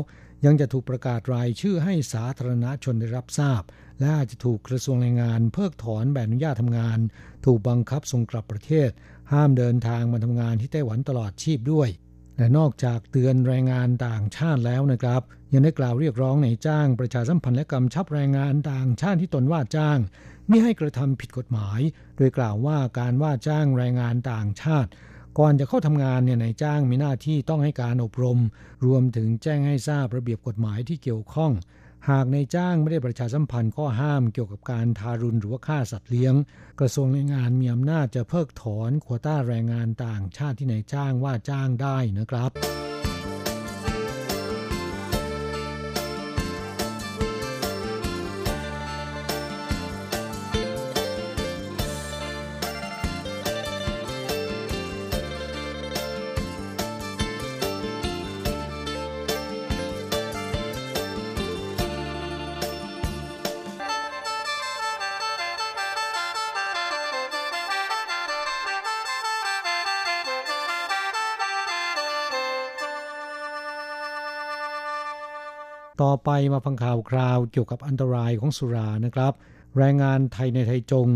ยังจะถูกประกาศรายชื่อให้สาธารณชนได้รับทราบ และอาจจะถูกกระทรวงแรงงาน เพิกถอนใบอนุญาตทำงาน ถูกบังคับส่งกลับประเทศ ห้ามเดินทางมาทำงานที่ไต้หวันตลอดชีพด้วย และนอกจากเตือนแรงงานต่างชาติแล้วนะครับ ยังได้กล่าวเรียกร้องในจ้างประชาสัมพันธ์และกำชับแรงงานต่างชาติที่ตนว่าจ้างไม่ให้กระทำผิดกฎหมาย โดยกล่าวว่าการว่าจ้างแรงงานต่างชาติ ก่อนจะเข้าทำงานเนี่ยนายจ้างมีหน้าที่ต้องให้การอบรม รวมถึงแจ้งให้ทราบระเบียบกฎหมายที่เกี่ยวข้อง หากนายจ้างไม่ได้ประชาสัมพันธ์ข้อห้ามเกี่ยวกับการทารุณหรือว่าฆ่าสัตว์เลี้ยง กระทรวงแรงงานมีอำนาจจะเพิกถอนควต้าแรงงานต่างชาติที่นายจ้างว่าจ้างได้นะครับ ต่อไปมาฟังข่าวคราวเกี่ยวกับอันตรายของสุรานะครับ แรงงานไทยในไทยจง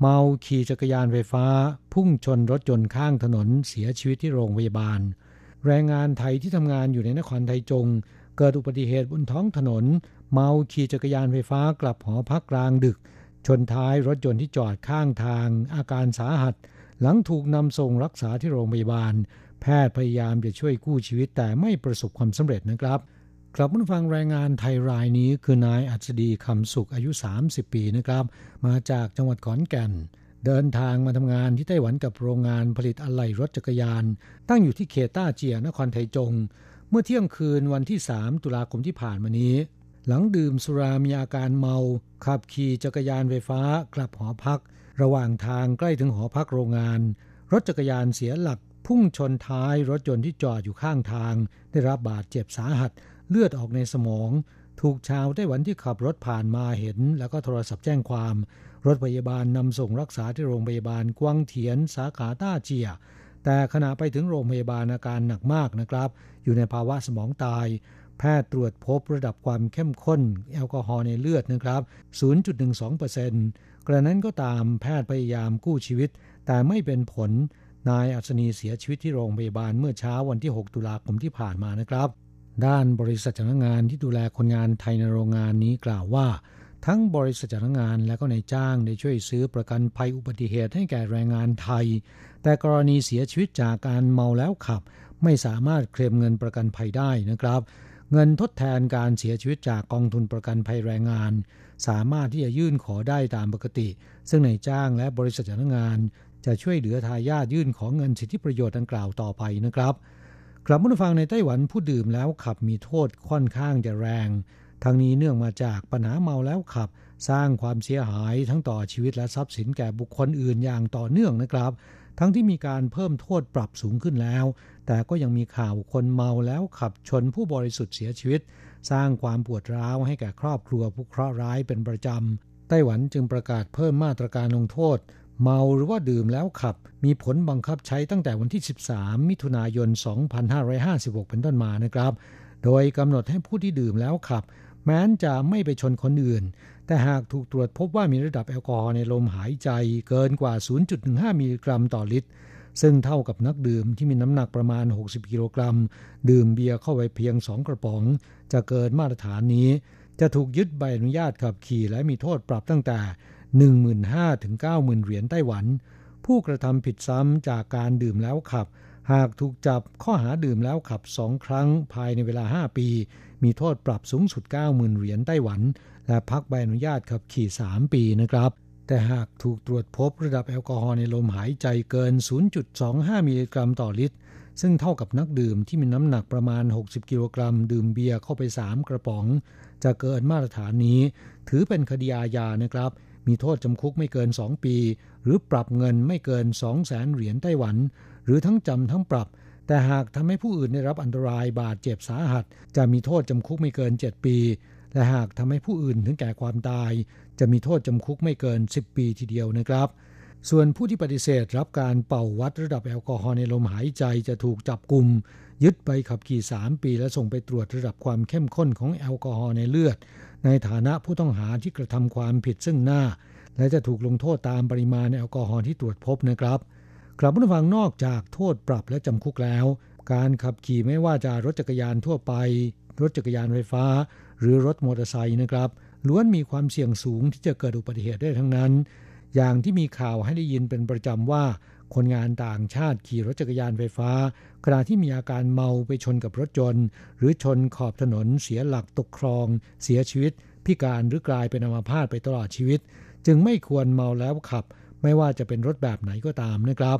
เมาขี่จักรยานไฟฟ้า พุ่งชนรถยนต์ข้างถนนเสียชีวิตที่โรงพยาบาล แรงงานไทยที่ทำงานอยู่ในนครไทยจง เกิดอุบัติเหตุบนท้องถนน เมาขี่จักรยานไฟฟ้ากลับหอพักกลางดึก ชนท้ายรถยนต์ที่จอดข้างทาง อาการสาหัส หลังถูกนำส่งรักษาที่โรงพยาบาล แพทย์พยายามจะช่วยกู้ชีวิตแต่ไม่ประสบความสำเร็จนะครับ กลับมาฟังแรายงานไทยรายนี้คือนายอัศดีคำสุขอายุ 30 ปีนะครับ มาจากจังหวัดขอนแก่น เดินทางมาทำงานที่ไต้หวันกับโรงงานผลิตอะไหล่รถจักรยาน ตั้งอยู่ที่เขตต้าเจียนครไทยจง เมื่อเที่ยงคืนวันที่ 3 ตุลาคมที่ผ่านมานี้ หลังดื่มสุรามีอาการเมา ขับขี่จักรยานไฟฟ้ากลับหอพัก ระหว่างทางใกล้ถึงหอพักโรงงาน รถจักรยานเสียหลักพุ่งชนท้ายรถยนต์ที่จอดอยู่ข้างทาง ได้รับบาดเจ็บสาหัส เลือดออกในสมอง ถูกชาวไต้หวันที่ขับรถผ่านมาเห็น แล้วก็โทรศัพท์แจ้งความ รถพยาบาลนำส่งรักษาที่โรงพยาบาลกวางเถียนสาขาต้าเจีย แต่ขณะไปถึงโรงพยาบาลอาการหนักมากนะครับ อยู่ในภาวะสมองตาย แพทย์ตรวจพบระดับความเข้มข้น แอลกอฮอล์ในเลือดนะครับ 0.12%กระนั้นก็ตามแพทย์พยายามกู้ชีวิต แต่ไม่เป็นผลนายอัศนีเสียชีวิตที่โรงพยาบาลเมื่อเช้าวันที่ 6 ตุลาคมที่ผ่านมานะครับ ด้านบริษัทจ้างงานที่ดูแลคนงานไทยในโรงงานนี้กล่าวว่า ทั้งบริษัทจ้างงานและก็นายจ้างได้ช่วยซื้อประกันภัยอุบัติเหตุให้แก่แรงงานไทย แต่กรณีเสียชีวิตจากการเมาแล้วขับ ไม่สามารถเคลมเงินประกันภัยได้นะครับ เงินทดแทนการเสียชีวิตจากกองทุนประกันภัยแรงงาน สามารถที่จะยื่นขอได้ตามปกติ ซึ่งนายจ้างและบริษัทจ้างงาน จะช่วยเหลือทายาทยื่นขอเงินสิทธิประโยชน์ดังกล่าวต่อไปนะครับ กลับมาฟังในไต้หวันผู้ดื่มแล้วขับมีโทษค่อนข้างจะแรง ทั้งนี้เนื่องมาจากปัญหาเมาแล้วขับ สร้างความเสียหายทั้งต่อชีวิตและทรัพย์สินแก่บุคคลอื่นอย่างต่อเนื่องนะครับ ทั้งที่มีการเพิ่มโทษปรับสูงขึ้นแล้ว แต่ก็ยังมีข่าวคนเมาแล้วขับชนผู้บริสุทธิ์เสียชีวิต สร้างความปวดร้าวให้แก่ครอบครัวผู้เคราะห์ร้ายเป็นประจำไต้หวันจึงประกาศเพิ่มมาตรการลงโทษ เมาหรือว่าดื่มแล้วขับ มีผลบังคับใช้ตั้งแต่วันที่ 13 มิถุนายน 2556 เป็นต้นมานะครับ โดยกำหนดให้ผู้ที่ดื่มแล้วขับ แม้นจะไม่ไปชนคนอื่น แต่หากถูกตรวจพบว่ามีระดับแอลกอฮอล์ในลมหายใจเกินกว่า 0.15 มิลลิกรัมต่อลิตร ซึ่งเท่ากับนักดื่มที่มีน้ำหนักประมาณ 60 กิโลกรัม ดื่มเบียร์เข้าไปเพียง 2 กระป๋อง จะเกินมาตรฐานนี้ จะถูกยึดใบอนุญาตขับขี่และมีโทษปรับตั้งแต่ 15,000ถึง90,000 เหรียญไต้หวัน ผู้กระทำผิดซ้ำจากการดื่มแล้วขับ หากถูกจับข้อหาดื่มแล้วขับสองครั้งภายในเวลา 5 ปี มีโทษปรับสูงสุด 90,000 เหรียญไต้หวัน และพักใบอนุญาตขับขี่ 3 ปีนะครับแต่หากถูกตรวจพบระดับแอลกอฮอล์ในลมหายใจเกิน 0.25 มิลลิกรัมต่อลิตร ซึ่งเท่ากับนักดื่มที่มีน้ำหนักประมาณ 60 กิโลกรัม ดื่มเบียร์เข้าไป 3 กระป๋อง จะเกินมาตรฐานนี้ ถือเป็นคดีอาญานะครับ มีโทษจำคุกไม่เกิน 2 ปี หรือปรับเงินไม่เกิน 2 0 0แสนเหรียญไต้หวัน หรือทั้งจำทั้งปรับ แต่หากทำให้ผู้อื่นได้รับอันตรายบาดเจ็บสาหัส จะมีโทษจำคุกไม่เกิน 7 ปี และหากทำให้ผู้อื่นถึงแก่ความตาย จะมีโทษจำคุกไม่เกิน 10 ปีทีเดียวนะครับ ส่วนผู้ที่ปฏิเสธรับการเป่าวัดระดับแอลกอฮอล์ในลมหายใจจะถูกจับกลุ่มยึดใบขับขี่ 3 ปี และส่งไปตรวจระดับความเข้มข้นของแอลกอฮอล์ในเลือด ในฐานะผู้ต้องหาที่กระทำความผิดซึ่งหน้า และจะถูกลงโทษตามปริมาณแอลกอฮอล์ที่ตรวจพบนะครับกลับมาฟังนอกจากโทษปรับและจำคุกแล้ว การขับขี่ไม่ว่าจะรถจักรยานทั่วไป รถจักรยานไฟฟ้า หรือรถมอเตอร์ไซค์นะครับล้วนมีความเสี่ยงสูงที่จะเกิดอุบัติเหตุได้ทั้งนั้น อย่างที่มีข่าวให้ได้ยินเป็นประจำว่า คนงานต่างชาติขี่รถจักรยานไฟฟ้า ขณะที่มีอาการเมาไปชนกับรถยนต์ หรือชนขอบถนนเสียหลักตกคลอง เสียชีวิต พิการหรือกลายเป็นอัมพาตไปตลอดชีวิต จึงไม่ควรเมาแล้วขับ ไม่ว่าจะเป็นรถแบบไหนก็ตามนะครับ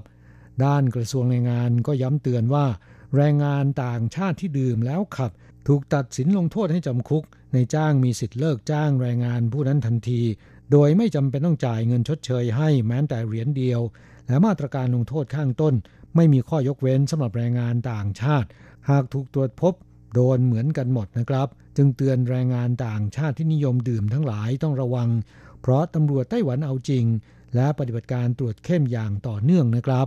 ด้านกระทรวงแรงงานก็ย้ำเตือนว่า แรงงานต่างชาติที่ดื่มแล้วขับ ถูกตัดสินลงโทษให้จำคุกในจ้างมีสิทธิ์เลิกจ้างแรงงานผู้นั้นทันที โดยไม่จำเป็นต้องจ่ายเงินชดเชยให้แม้แต่เหรียญเดียว และมาตรการลงโทษข้างต้น ไม่มีข้อยกเว้นสำหรับแรงงานต่างชาติ หากถูกตรวจพบโดนเหมือนกันหมดนะครับ จึงเตือนแรงงานต่างชาติที่นิยมดื่มทั้งหลายต้องระวัง เพราะตำรวจไต้หวันเอาจริง และปฏิบัติการตรวจเข้มอย่างต่อเนื่องนะครับ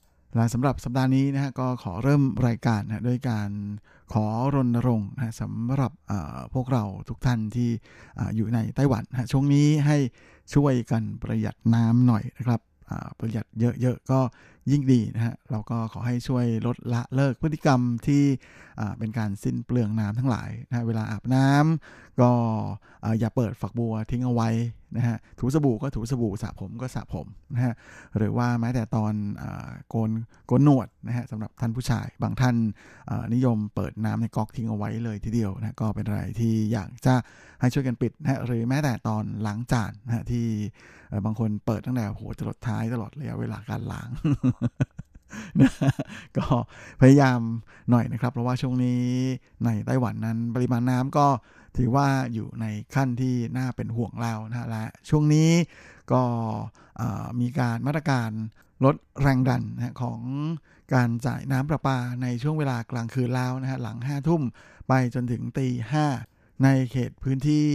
และสำหรับสัปดาห์นี้นะฮะก็ขอเริ่มรายการนะด้วยการขอรณรงค์นะสำหรับพวกเราทุกท่านที่ออยู่ในไต้หวันนะช่วงนี้ให้ช่วยกันประหยัดน้ำหน่อยนะครับประหยัดเยอะๆก็ยิ่งดีนะฮะเราก็ขอให้ช่วยลดละเลิกพฤติกรรมที่เป็นการสิ้นเปลืองน้ำทั้งหลายนะเวลาอาบน้ำก็อย่าเปิดฝักบัวทิ้งเอาไว้ นะฮะถูสบู่ก็ถูสบู่สระผมก็สระผมนะฮะหรือว่าแม้แต่ตอนโกนโกนหนวดนะฮะสำหรับท่านผู้ชาย บางท่านนิยมเปิดน้ำในก๊อกทิ้งเอาไว้เลยทีเดียวนะก็เป็นอะไรที่อยากจะให้ช่วยกันปิดนะหรือแม้แต่ตอนล้างจานนะฮะที่บางคนเปิดตั้งแต่หัวจรดท้ายตลอดระยะเวลาการล้างก็พยายามหน่อยนะครับ เพราะว่าช่วงนี้ในไต้หวันนั้นปริมาณน้ำก็ ถือว่าอยู่ในขั้นที่น่าเป็นห่วงแล้วนะและช่วงนี้ก็มีการมาตรการลดแรงดันของการจ่ายน้ำประปาในช่วงเวลากลางคืนแล้วนะฮะหลังห้าทุ่มไปจนถึงตีห้าในเขตพื้นที่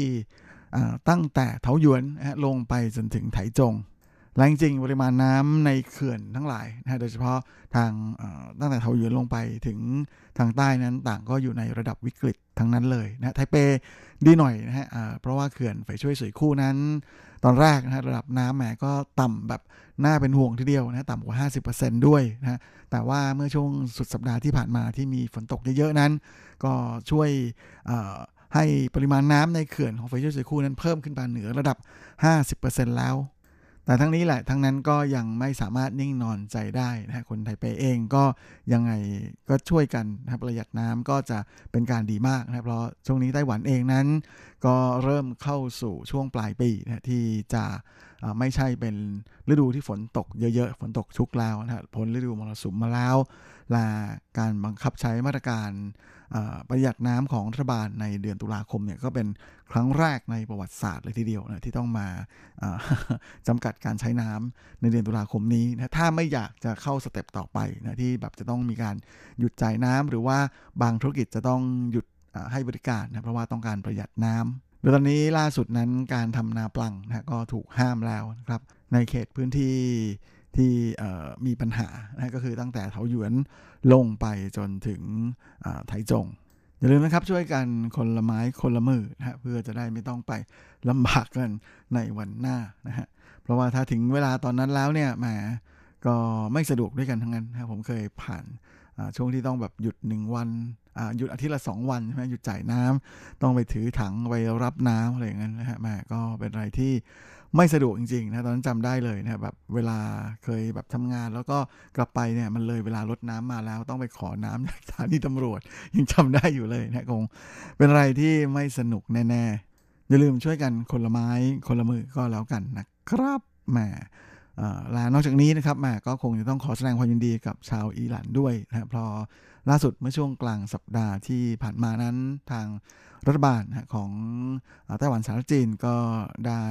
ตั้งแต่เทาหยวนลงไปจนถึงไถจงแรงจริงปริมาณน้ำในเขื่อนทั้งหลายนะโดยเฉพาะทางตั้งแต่เทาหยวนลงไปถึงทางใต้นั้นต่างก็อยู่ในระดับวิกฤต ทั้งนั้นเลยนะไทเปดีหน่อยนะฮะเพราะว่าเขื่อนไฟช่วยสวยคู่นั้น ตอนแรกนะระดับน้ำแหมก็ต่ำแบบน่าเป็นห่วงทีเดียวนะต่ำกว่า 50%ด้วยนะแต่ว่าเมื่อช่วงสุดสัปดาห์ที่ผ่านมาที่มีฝนตกเยอะๆนั้น ก็ช่วยให้ปริมาณน้ำในเขื่อนของไฟช่วยสวยคู่นั้นเพิ่มขึ้นมาเหนือระดับ 50%แล้ว แต่ทั้งนี้แหละทั้งนั้นก็ยังไม่สามารถนิ่งนอนใจได้นะคนไทยไปเองก็ยังไงก็ช่วยกันนะประหยัดน้ำก็จะเป็นการดีมากนะเพราะช่วงนี้ไต้หวันเองนั้น ก็เริ่มเข้าสู่ช่วงปลายปีนะที่จะ ไม่ใช่เป็นฤดูที่ฝนตกเยอะๆ ฝนตกชุกแล้วนะพ้นฤดูมรสุมมาแล้ว ลาการบังคับใช้มาตรการประหยัดน้ำของรัฐบาลในเดือนตุลาคมเนี่ยก็เป็นครั้งแรกในประวัติศาสตร์เลยทีเดียวนะที่ต้องมาจำกัดการใช้น้ำในเดือนตุลาคมนี้นะถ้าไม่อยากจะเข้าสเต็ปต่อไปนะที่แบบจะต้องมีการหยุดจ่ายน้ำหรือว่าบางธุรกิจจะต้องหยุดให้บริการนะเพราะว่าต้องการประหยัดน้ำ โดยตอนนี้ล่าสุดนั้นการทำนาปลังนะก็ถูกห้ามแล้วนะครับ ในเขตพื้นที่ที่มีปัญหานะก็คือตั้งแต่เถาหยวนลงไปจนถึงไถจง อย่าลืมนะครับช่วยกันคนละไม้คนละมือนะฮะเพื่อจะได้ไม่ต้องไปลำบากกันในวันหน้านะฮะเพราะว่าถ้าถึงเวลาตอนนั้นแล้วเนี่ยแหมก็ไม่สะดวกด้วยกันทั้งนั้นนะผมเคยผ่านช่วงที่ต้องแบบหยุดหนึ่งวัน หยุดอาทิตย์ละสองวันใช่ไหมหยุดจ่ายน้ำต้องไปถือถังไปรับน้ำอะไรอย่างนั้นนะฮะแม่ก็เป็นอะไรที่ไม่สะดวกจริงๆนะตอนนั้นจำได้เลยนะแบบเวลาเคยแบบทำงาน แล้วก็กลับไปเนี่ยมันเลยเวลารดน้ำมาแล้วต้องไปขอน้ำจากสถานีตำรวจ ยังจำได้อยู่เลยนะคงเป็นอะไรที่ไม่สนุกแน่ๆอย่าลืมช่วยกันคนละไม้คนละมือก็แล้วกันนะครับแหม และนอกจากนี้นะครับแม่ก็คงจะต้องขอแสดงความยินดีกับชาวอิหร่านด้วยนะเพราะล่าสุดเมื่อช่วงกลางสัปดาห์ที่ผ่านมานั้นทางรัฐบาลของไต้หวันสาธารณจีนก็ได้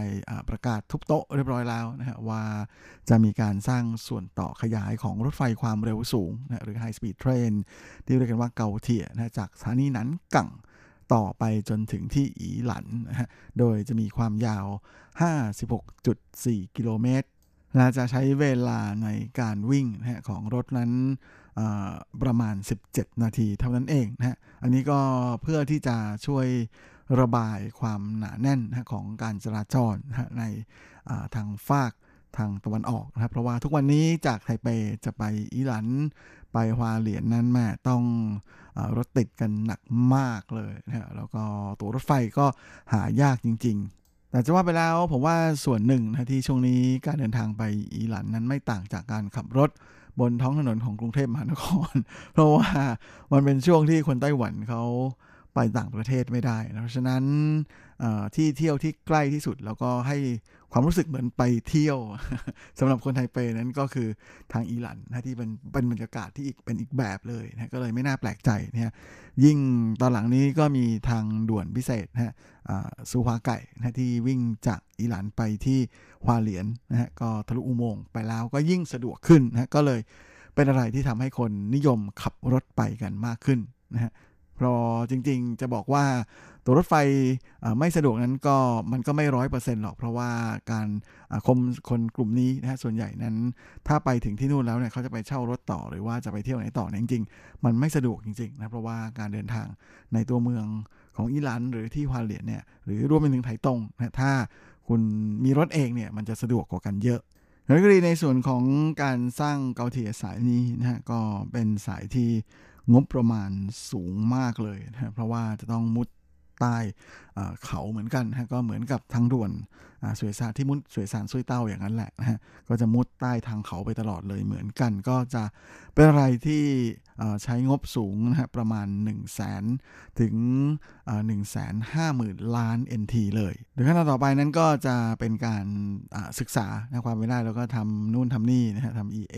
ประกาศทุบโต๊ะเรียบร้อยแล้วนะฮะว่าจะมีการสร้างส่วนต่อขยายของรถไฟความเร็วสูงนะหรือ High Speed Train ที่เรียกกันว่าเกาเทียนะจากสถานีนั้นกังต่อไปจนถึงที่อีหลันนะฮะโดยจะมีความยาว 56.4 กิโลเมตร และจะใช้เวลาในการวิ่งนะของรถนั้นประมาณ 17 นาทีเท่านั้นเองนะฮะ อันนี้ก็เพื่อที่จะช่วยระบายความหนาแน่นนะของการจราจรนะในทางฟากทางตะวันออกนะครับ เพราะว่าทุกวันนี้จากไทเปจะไปอิหลันไปฮวาเหลียนนั้นแม่ต้องอรถติดกันหนักมากเลยนะแล้วก็ตัวรถไฟก็หายากจริง ๆ แต่จะว่าไปแล้วผมว่าส่วนหนึ่งนะที่ช่วงนี้การเดินทางไปอิหลันนั้นไม่ต่างจากการขับรถบนท้องถนนของกรุงเทพมหานคร เพราะว่ามันเป็นช่วงที่คนไต้หวันเขา ไปต่างประเทศไม่ได้นะเพราะฉะนั้นที่เที่ยวที่ใกล้ที่สุดแล้วก็ให้ความรู้สึกเหมือนไปเที่ยวสำหรับคนไทเปนั้นก็คือทางอิหรันนะที่เป็นเป็นบรรยากาศที่อีกเป็นอีกแบบเลยนะก็เลยไม่น่าแปลกใจนะยิ่งตอนหลังนี้ก็มีทางด่วนพิเศษนะฮะซูฮาไก่นะที่วิ่งจากอิหรันไปที่ฮวาเหลียนนะฮะก็ทะลุอุโมงค์ไปแล้วก็ยิ่งสะดวกขึ้นนะก็เลยเป็นอะไรที่ทำให้คนนิยมขับรถไปกันมากขึ้นนะฮะ เพราะจริงๆ จะบอกว่าตัวรถไฟไม่สะดวกนั้นก็มันก็ไม่ร้อยเปอร์เซ็นต์หรอก เพราะว่าการคมคนกลุ่มนี้นะฮะส่วนใหญ่นั้น ถ้าไปถึงที่นู่นแล้วเนี่ยเขาจะไปเช่ารถต่อหรือว่าจะไปเที่ยวไหนต่อเนี่ยจริงๆ มันไม่สะดวกจริงๆนะเพราะว่าการเดินทางในตัวเมืองของอิหร่านหรือที่ฮวาเลียนเนี่ยหรือรวมไปถึงไถตงนะถ้าคุณมีรถเองเนี่ยมันจะสะดวกกว่ากันเยอะแล้วก็ในส่วนของการสร้างเกาเทียสายนี้นะฮะก็เป็นสายที่ งบประมาณสูงมากเลยนะเพราะว่าจะต้องมุดใต้เขาเหมือนกันฮะก็เหมือนกับทางด่วนสวยสานที่มุดสวยสานซุยเต้าอย่างนั้นแหละนะฮะก็จะมุดใต้ทางเขาไปตลอดเลยเหมือนกัน ก็จะเป็นอะไรที่ใช้งบสูงนะฮะประมาณ 1 0 0 0 0แสนถึง1นึ่งแสนห้าหมื่นล้าน NT เลยโดยขั้นตอนต่อไปนั้นก็จะเป็นการศึกษาความไม่ได้แล้วก็ทำนู่นทำนี่นะฮะทำ EA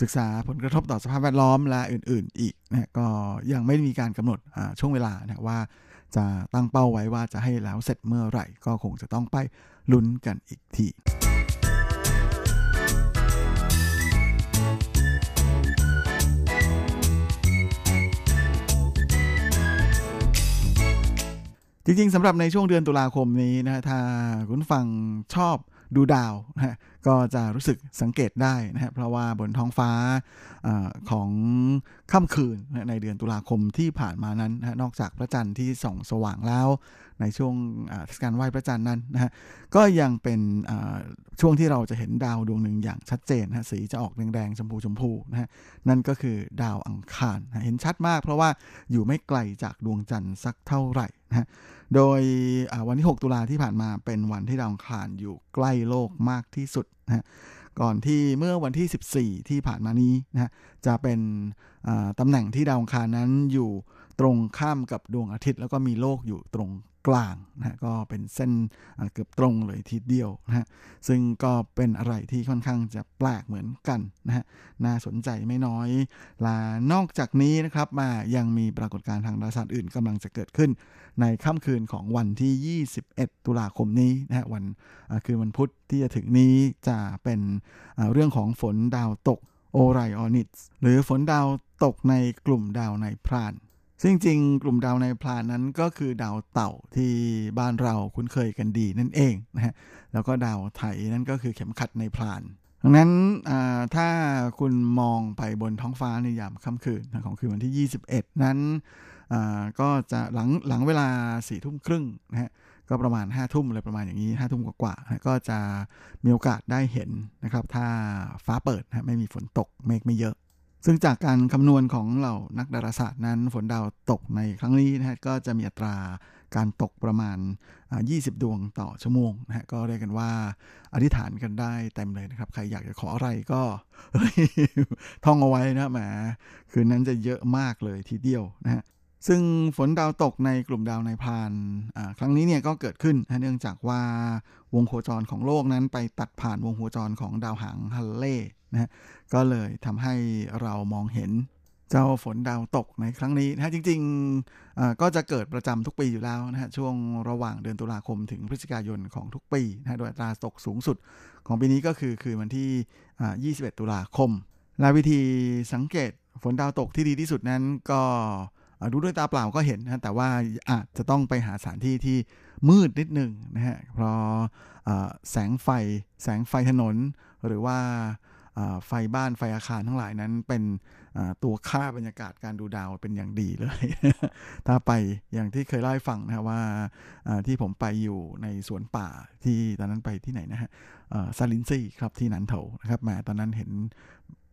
ศึกษาผลกระทบต่อสภาพแวดล้อมและอื่นๆ อีกนะก็ยังไม่มีการกำหนดช่วงเวลานะว่าจะตั้งเป้าไว้ว่าจะให้แล้วเสร็จเมื่อไหร่ ก็คงจะต้องไปลุ้นกันอีกทีจริงๆสำหรับในช่วงเดือนตุลาคมนี้นะถ้าคุณฟังชอบดูดาวนะ ก็จะรู้สึกสังเกตได้นะครับเพราะว่าบนท้องฟ้าอของค่ำคืนในเดือนตุลาคมที่ผ่านมานั้นนะนอกจากพระจันทร์ที่ส่องสว่างแล้ว ในช่วงเทศกาลไหว้พระจันทร์นั้นนะฮะก็ยังเป็นช่วงที่เราจะเห็นดาวดวงหนึ่งอย่างชัดเจนนะสีจะออกแดงๆชมพูชมพูนะฮะนั่นก็คือดาวอังคารนะเห็นชัดมาก เพราะว่าอยู่ไม่ไกลจากดวงจันทร์สักเท่าไหร่นะฮะโดยวันที่ 6 ตุลาที่ผ่านมาเป็นวันที่ดาวอังคารอยู่ใกล้โลกมากที่สุดนะก่อนที่เมื่อวันที่ 14 ที่ผ่านมานี้นะจะเป็นตำแหน่งที่ดาวอังคารนั้นอยู่ตรงข้ามกับดวงอาทิตย์ แล้วก็มีโลกอยู่ตรง กลางนะก็เป็นเส้นเกือบตรงเลยทีเดียวนะฮะซึ่งก็เป็นอะไรที่ค่อนข้างจะแปลกเหมือนกันนะฮะน่าสนใจไม่น้อยละนอกจากนี้นะครับมายังมีปรากฏการณ์ทางดาราศาสตร์อื่นกำลังจะเกิดขึ้น ในค่ำคืนของวันที่ 21 ตุลาคมนี้นะฮะวันคือวันพุธที่จะถึงนี้จะเป็นเรื่องของฝนดาวตกโอไรออนิสหรือฝนดาวตกในกลุ่มดาวในพราน ซึ่งจริงกลุ่มดาวในพลานนั้นก็คือดาวเต่าที่บ้านเราคุ้นเคยกันดีนั่นเองนะฮะแล้วก็ดาวไถนั่นก็คือเข็มขัดในพลานดังนั้นถ้าคุณมองไปบนท้องฟ้าในยามค่ำคืนของคืนวันที่ 21 นั้นก็จะหลังหลังเวลาสี่ทุ่มครึ่งนะฮะก็ประมาณ5้าทุ่มอะไรประมาณอย่างนี้ห้าทุ่มกว่าๆก็จะมีโอกาสได้เห็นนะครับ ถ้าฟ้าเปิดนะไม่มีฝนตกเมฆไม่เยอะ ซึ่งจากการคำนวณของเหล่านักดาราศาสตร์นั้น ฝนดาวตกในครั้งนี้นะฮะก็จะมีอัตราการตกประมาณ 20 ดวงต่อชั่วโมงนะฮะก็เรียกกันว่า อธิษฐานกันได้เต็มเลยนะครับ ใครอยากจะขออะไรก็ท่องเอาไว้นะแหมคืนนั้นจะเยอะมากเลยทีเดียวนะฮะซึ่งฝนดาวตกในกลุ่มดาวในพาน ครั้งนี้เนี่ยก็เกิดขึ้นเนื่องจากว่าวงโคจรของโลกนั้นไปตัดผ่านวงโคจรของดาวหางฮัลเล่ นะก็เลยทำให้เรามองเห็นเจ้าฝนดาวตกในครั้งนี้นะจริงๆก็จะเกิดประจำทุกปีอยู่แล้วนะฮะช่วงระหว่างเดือนตุลาคมถึงพฤศจิกายนของทุกปีนะโดยอัตราตกสูงสุด ของปีนี้ก็คือคืนวันที่ 21 ตุลาคม และวิธีสังเกตฝนดาวตกที่ดีที่สุดนั้นก็ดูด้วยตาเปล่าก็เห็นนะแต่ว่าอาจจะต้องไปหาสถานที่ที่มืดนิดหนึ่งนะฮะเพราะแสงไฟแสงไฟถนนหรือว่า ไฟบ้านไฟอาคารทั้งหลายนั้นเป็นตัวค่าบรรยากาศการดูดาวเป็นอย่างดีเลย ถ้าไปอย่างที่เคยเล่าให้ฟังนะว่าที่ผมไปอยู่ในสวนป่าที่ตอนนั้นไปที่ไหนนะฮะซาลินซี่ครับที่นันโถนะครับแมตอนนั้นเห็น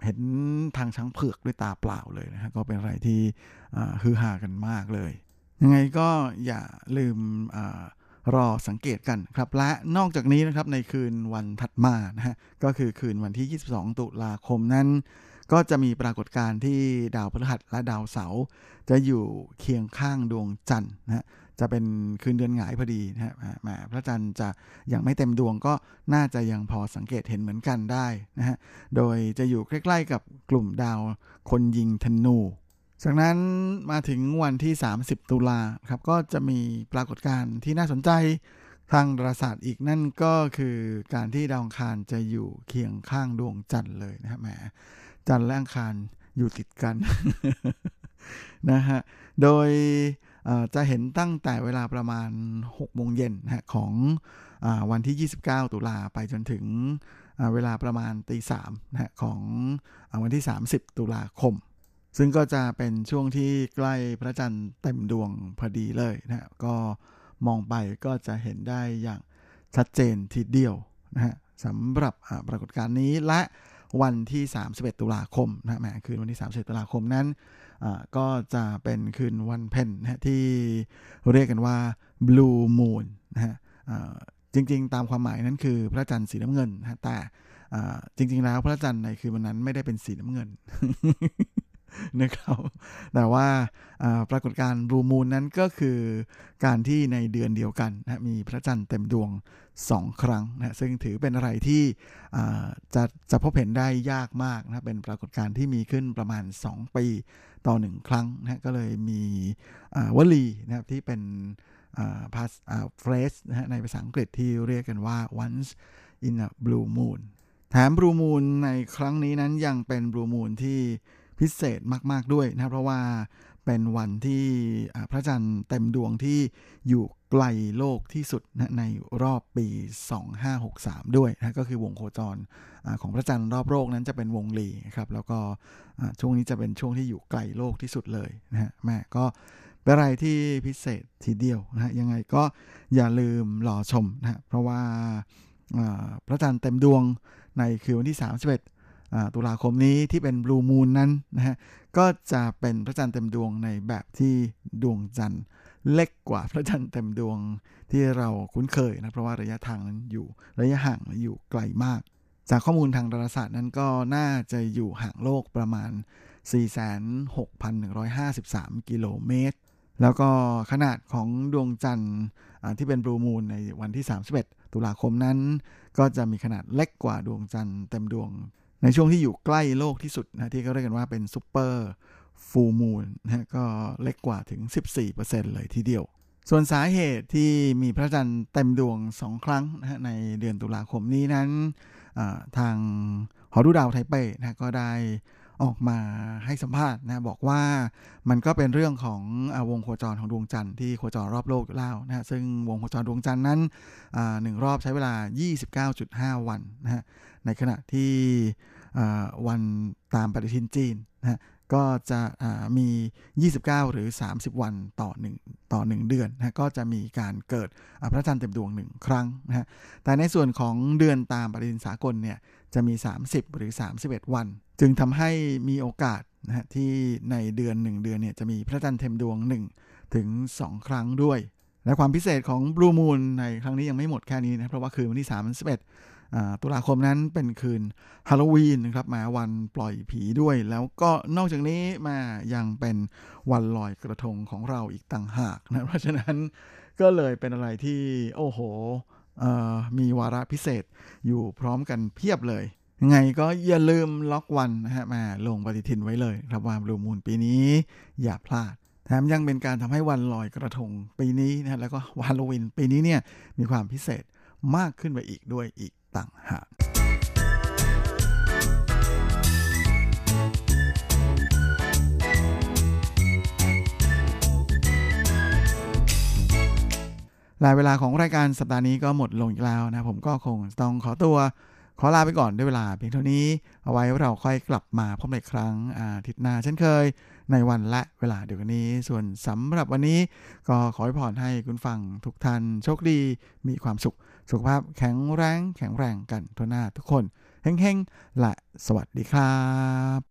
เห็นทางช้างเผือกด้วยตาเปล่าเลยนะฮะก็เป็นอะไรที่ฮือฮากันมากเลย ยังไงก็อย่าลืม รอสังเกตกันครับและนอกจากนี้นะครับในคืนวันถัดมานะฮะก็คือคืนวันที่ 22 ตุลาคมนั้น ก็จะมีปรากฏการณ์ที่ดาวพฤหัสและดาวเสาร์จะอยู่เคียงข้างดวงจันทร์นะจะเป็นคืนเดือนหงายพอดีนะฮะมาพระจันทร์จะยังไม่เต็มดวงก็น่าจะยังพอสังเกตเห็นเหมือนกันได้นะฮะโดยจะอยู่ใกล้ ๆ กับกลุ่มดาวคนยิงธนู จากนั้นมาถึงวันที่ 30 ตุลาครับก็จะมีปรากฏการณ์ที่น่าสนใจทางดาราศาสตร์อีกนั่นก็คือการที่ดาวอังคารจะอยู่เคียงข้างดวงจันทร์เลยนะครับแหมจันทร์และอังคารอยู่ติดกันนะฮะโดยจะเห็นตั้งแต่เวลาประมาณ6โมงเย็นนะของอวันที่ 29 ตุลาไปจนถึงเวลาประมาณตีสามนะของวันที่ 30 ตุลาคม ซึ่งก็จะเป็นช่วงที่ใกล้พระจันทร์เต็มดวงพอดีเลยนะก็มองไปก็จะเห็นได้อย่างชัดเจนทีเดียวนะฮะสำหรับปรากฏการณ์นี้และวันที่ 31 ตุลาคมนะแหมคืนวันที่ 31 ตุลาคมนั้นก็จะเป็นคืนวันเพ็ญนะที่เรียกกันว่า Blue Moon นะฮะจริงๆ ตามความหมายนั้นคือพระจันทร์สีน้ำเงินนะแต่จริง ๆ แล้วพระจันทร์ในคืนวันนั้นไม่ได้เป็นสีน้ำเงิน นะครับ แต่ว่าปรากฏการณ์ blue moon นั้นก็คือการที่ในเดือนเดียวกันนะมีพระจันทร์เต็มดวงสองครั้งนะซึ่งถือเป็นอะไรที่จะจะพบเห็นได้ยากมากนะเป็นปรากฏการณ์ที่มีขึ้นประมาณ 2 ปีต่อหนึ่งครั้งนะก็เลยมีวลีนะครับที่เป็น catchphrase นะฮะในภาษาอังกฤษที่เรียกกันว่า once in a blue moon แถม blue moon ในครั้งนี้นั้นยังเป็นบลูมูนที่ พิเศษมาก ๆ ด้วยนะเพราะว่าเป็นวันที่พระจันทร์เต็มดวงที่อยู่ไกลโลกที่สุดนะในรอบปี 2563 ด้วยนะก็คือวงโคจรอของพระจันทร์รอบโลกนั้นจะเป็นวงรีครับแล้วก็ช่วงนี้จะเป็นช่วงที่อยู่ไกลโลกที่สุดเลยนะฮะแม่ก็เป็นอะไรที่พิเศษทีเดียวนะฮะยังไงก็อย่าลืมรอชมนะฮะเพราะว่าพระจันทร์เต็มดวงในคืนวันที่ 31 ตุลาคมนี้ที่เป็นบลูมูนนั้นนะฮะก็จะเป็นพระจันทร์เต็มดวงในแบบที่ดวงจันทร์เล็กกว่าพระจันทร์เต็มดวงที่เราคุ้นเคยนะเพราะว่าระยะทางนั้นอยู่ระยะห่างอยู่ไกลมาก จากข้อมูลทางดาราศาสตร์นั้นก็น่าจะอยู่ห่างโลกประมาณ 46,153 กิโลเมตร แล้วก็ขนาดของดวงจันทร์ที่เป็น blue moon ในวันที่ 31 ตุลาคมนั้น ก็จะมีขนาดเล็กกว่าดวงจันทร์เต็มดวง ในช่วงที่อยู่ใกล้โลกที่สุดนะที่เขาเรียกกันว่าเป็น super full moon นะก็เล็กกว่าถึง 14%เลยทีเดียว ส่วนสาเหตุที่มีพระจันทร์เต็มดวงสองครั้งนะในเดือนตุลาคมนี้นั้นทางหอดูดาวไทเปนะก็ได้ ออกมาให้สัมภาษณ์นะบอกว่ามันก็เป็นเรื่องของอวงโคจรของดวงจันทร์ที่โคจรรอบโลกอยู่แล้วนะซึ่งวงโคจรดวงจันทร์นั้นหนึ่งรอบใช้เวลา 29.5 วันนะฮะในขณะที่วันตามปฏิทินจีนนะก็จะมี 29 หรือ 30 วันต่อ1ต่อ 1 เดือนนะก็จะมีการเกิดพระจันทร์เต็มดวงหนึ่งครั้งนะฮะแต่ในส่วนของเดือนตามปฏิทินสากลเนี่ย จะมี 30 หรือ 31 วัน จึงทำให้มีโอกาสนะฮะที่ในเดือน 1 เดือนเนี่ยจะมีพระจันทร์เต็มดวง 1 ถึง 2 ครั้งด้วย และความพิเศษของบลูมูนในครั้งนี้ยังไม่หมดแค่นี้นะเพราะว่าคืนวันที่31ตุลาคมนั้นเป็นคืนฮาโลวีนนะครับมาวันปล่อยผีด้วย แล้วก็นอกจากนี้มายังเป็นวันลอยกระทงของเราอีกต่างหากนะเพราะฉะนั้นก็เลยเป็นอะไรที่โอ้โห มีวาระพิเศษอยู่พร้อมกันเพียบเลยยังไงก็อย่าลืมล็อกวันนะฮะมาลงปฏิทินไว้เลยครับว่ารูมูนปีนี้อย่าพลาดแถมยังเป็นการทำให้วันลอยกระทงปีนี้นะแล้วก็วาโลวินปีนี้เนี่ยมีความพิเศษมากขึ้นไปอีกด้วยอีกต่างหาก ลายเวลาของรายการสัปดาห์นี้ก็หมดลงอีกแล้วนะ ผมก็คงต้องขอตัวขอลาไปก่อนด้วยเวลาเพียงเท่านี้ เอาไว้เราค่อยกลับมาพบกันครั้งอาทิตย์หน้าเช่นเคย ในวันและเวลาเดียวกันนี้ ส่วนสำหรับวันนี้ก็ขอให้พรให้คุณฟังทุกท่านโชคดีมีความสุข สุขภาพแข็งแรงแข็งแรงกันทั่วหน้าทุกคนเฮ้งๆและสวัสดีครับ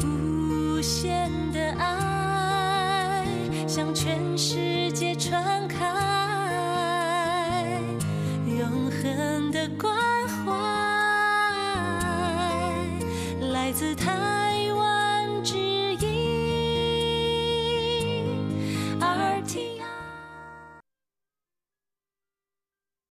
不向全世界传开永恒的关怀来自他。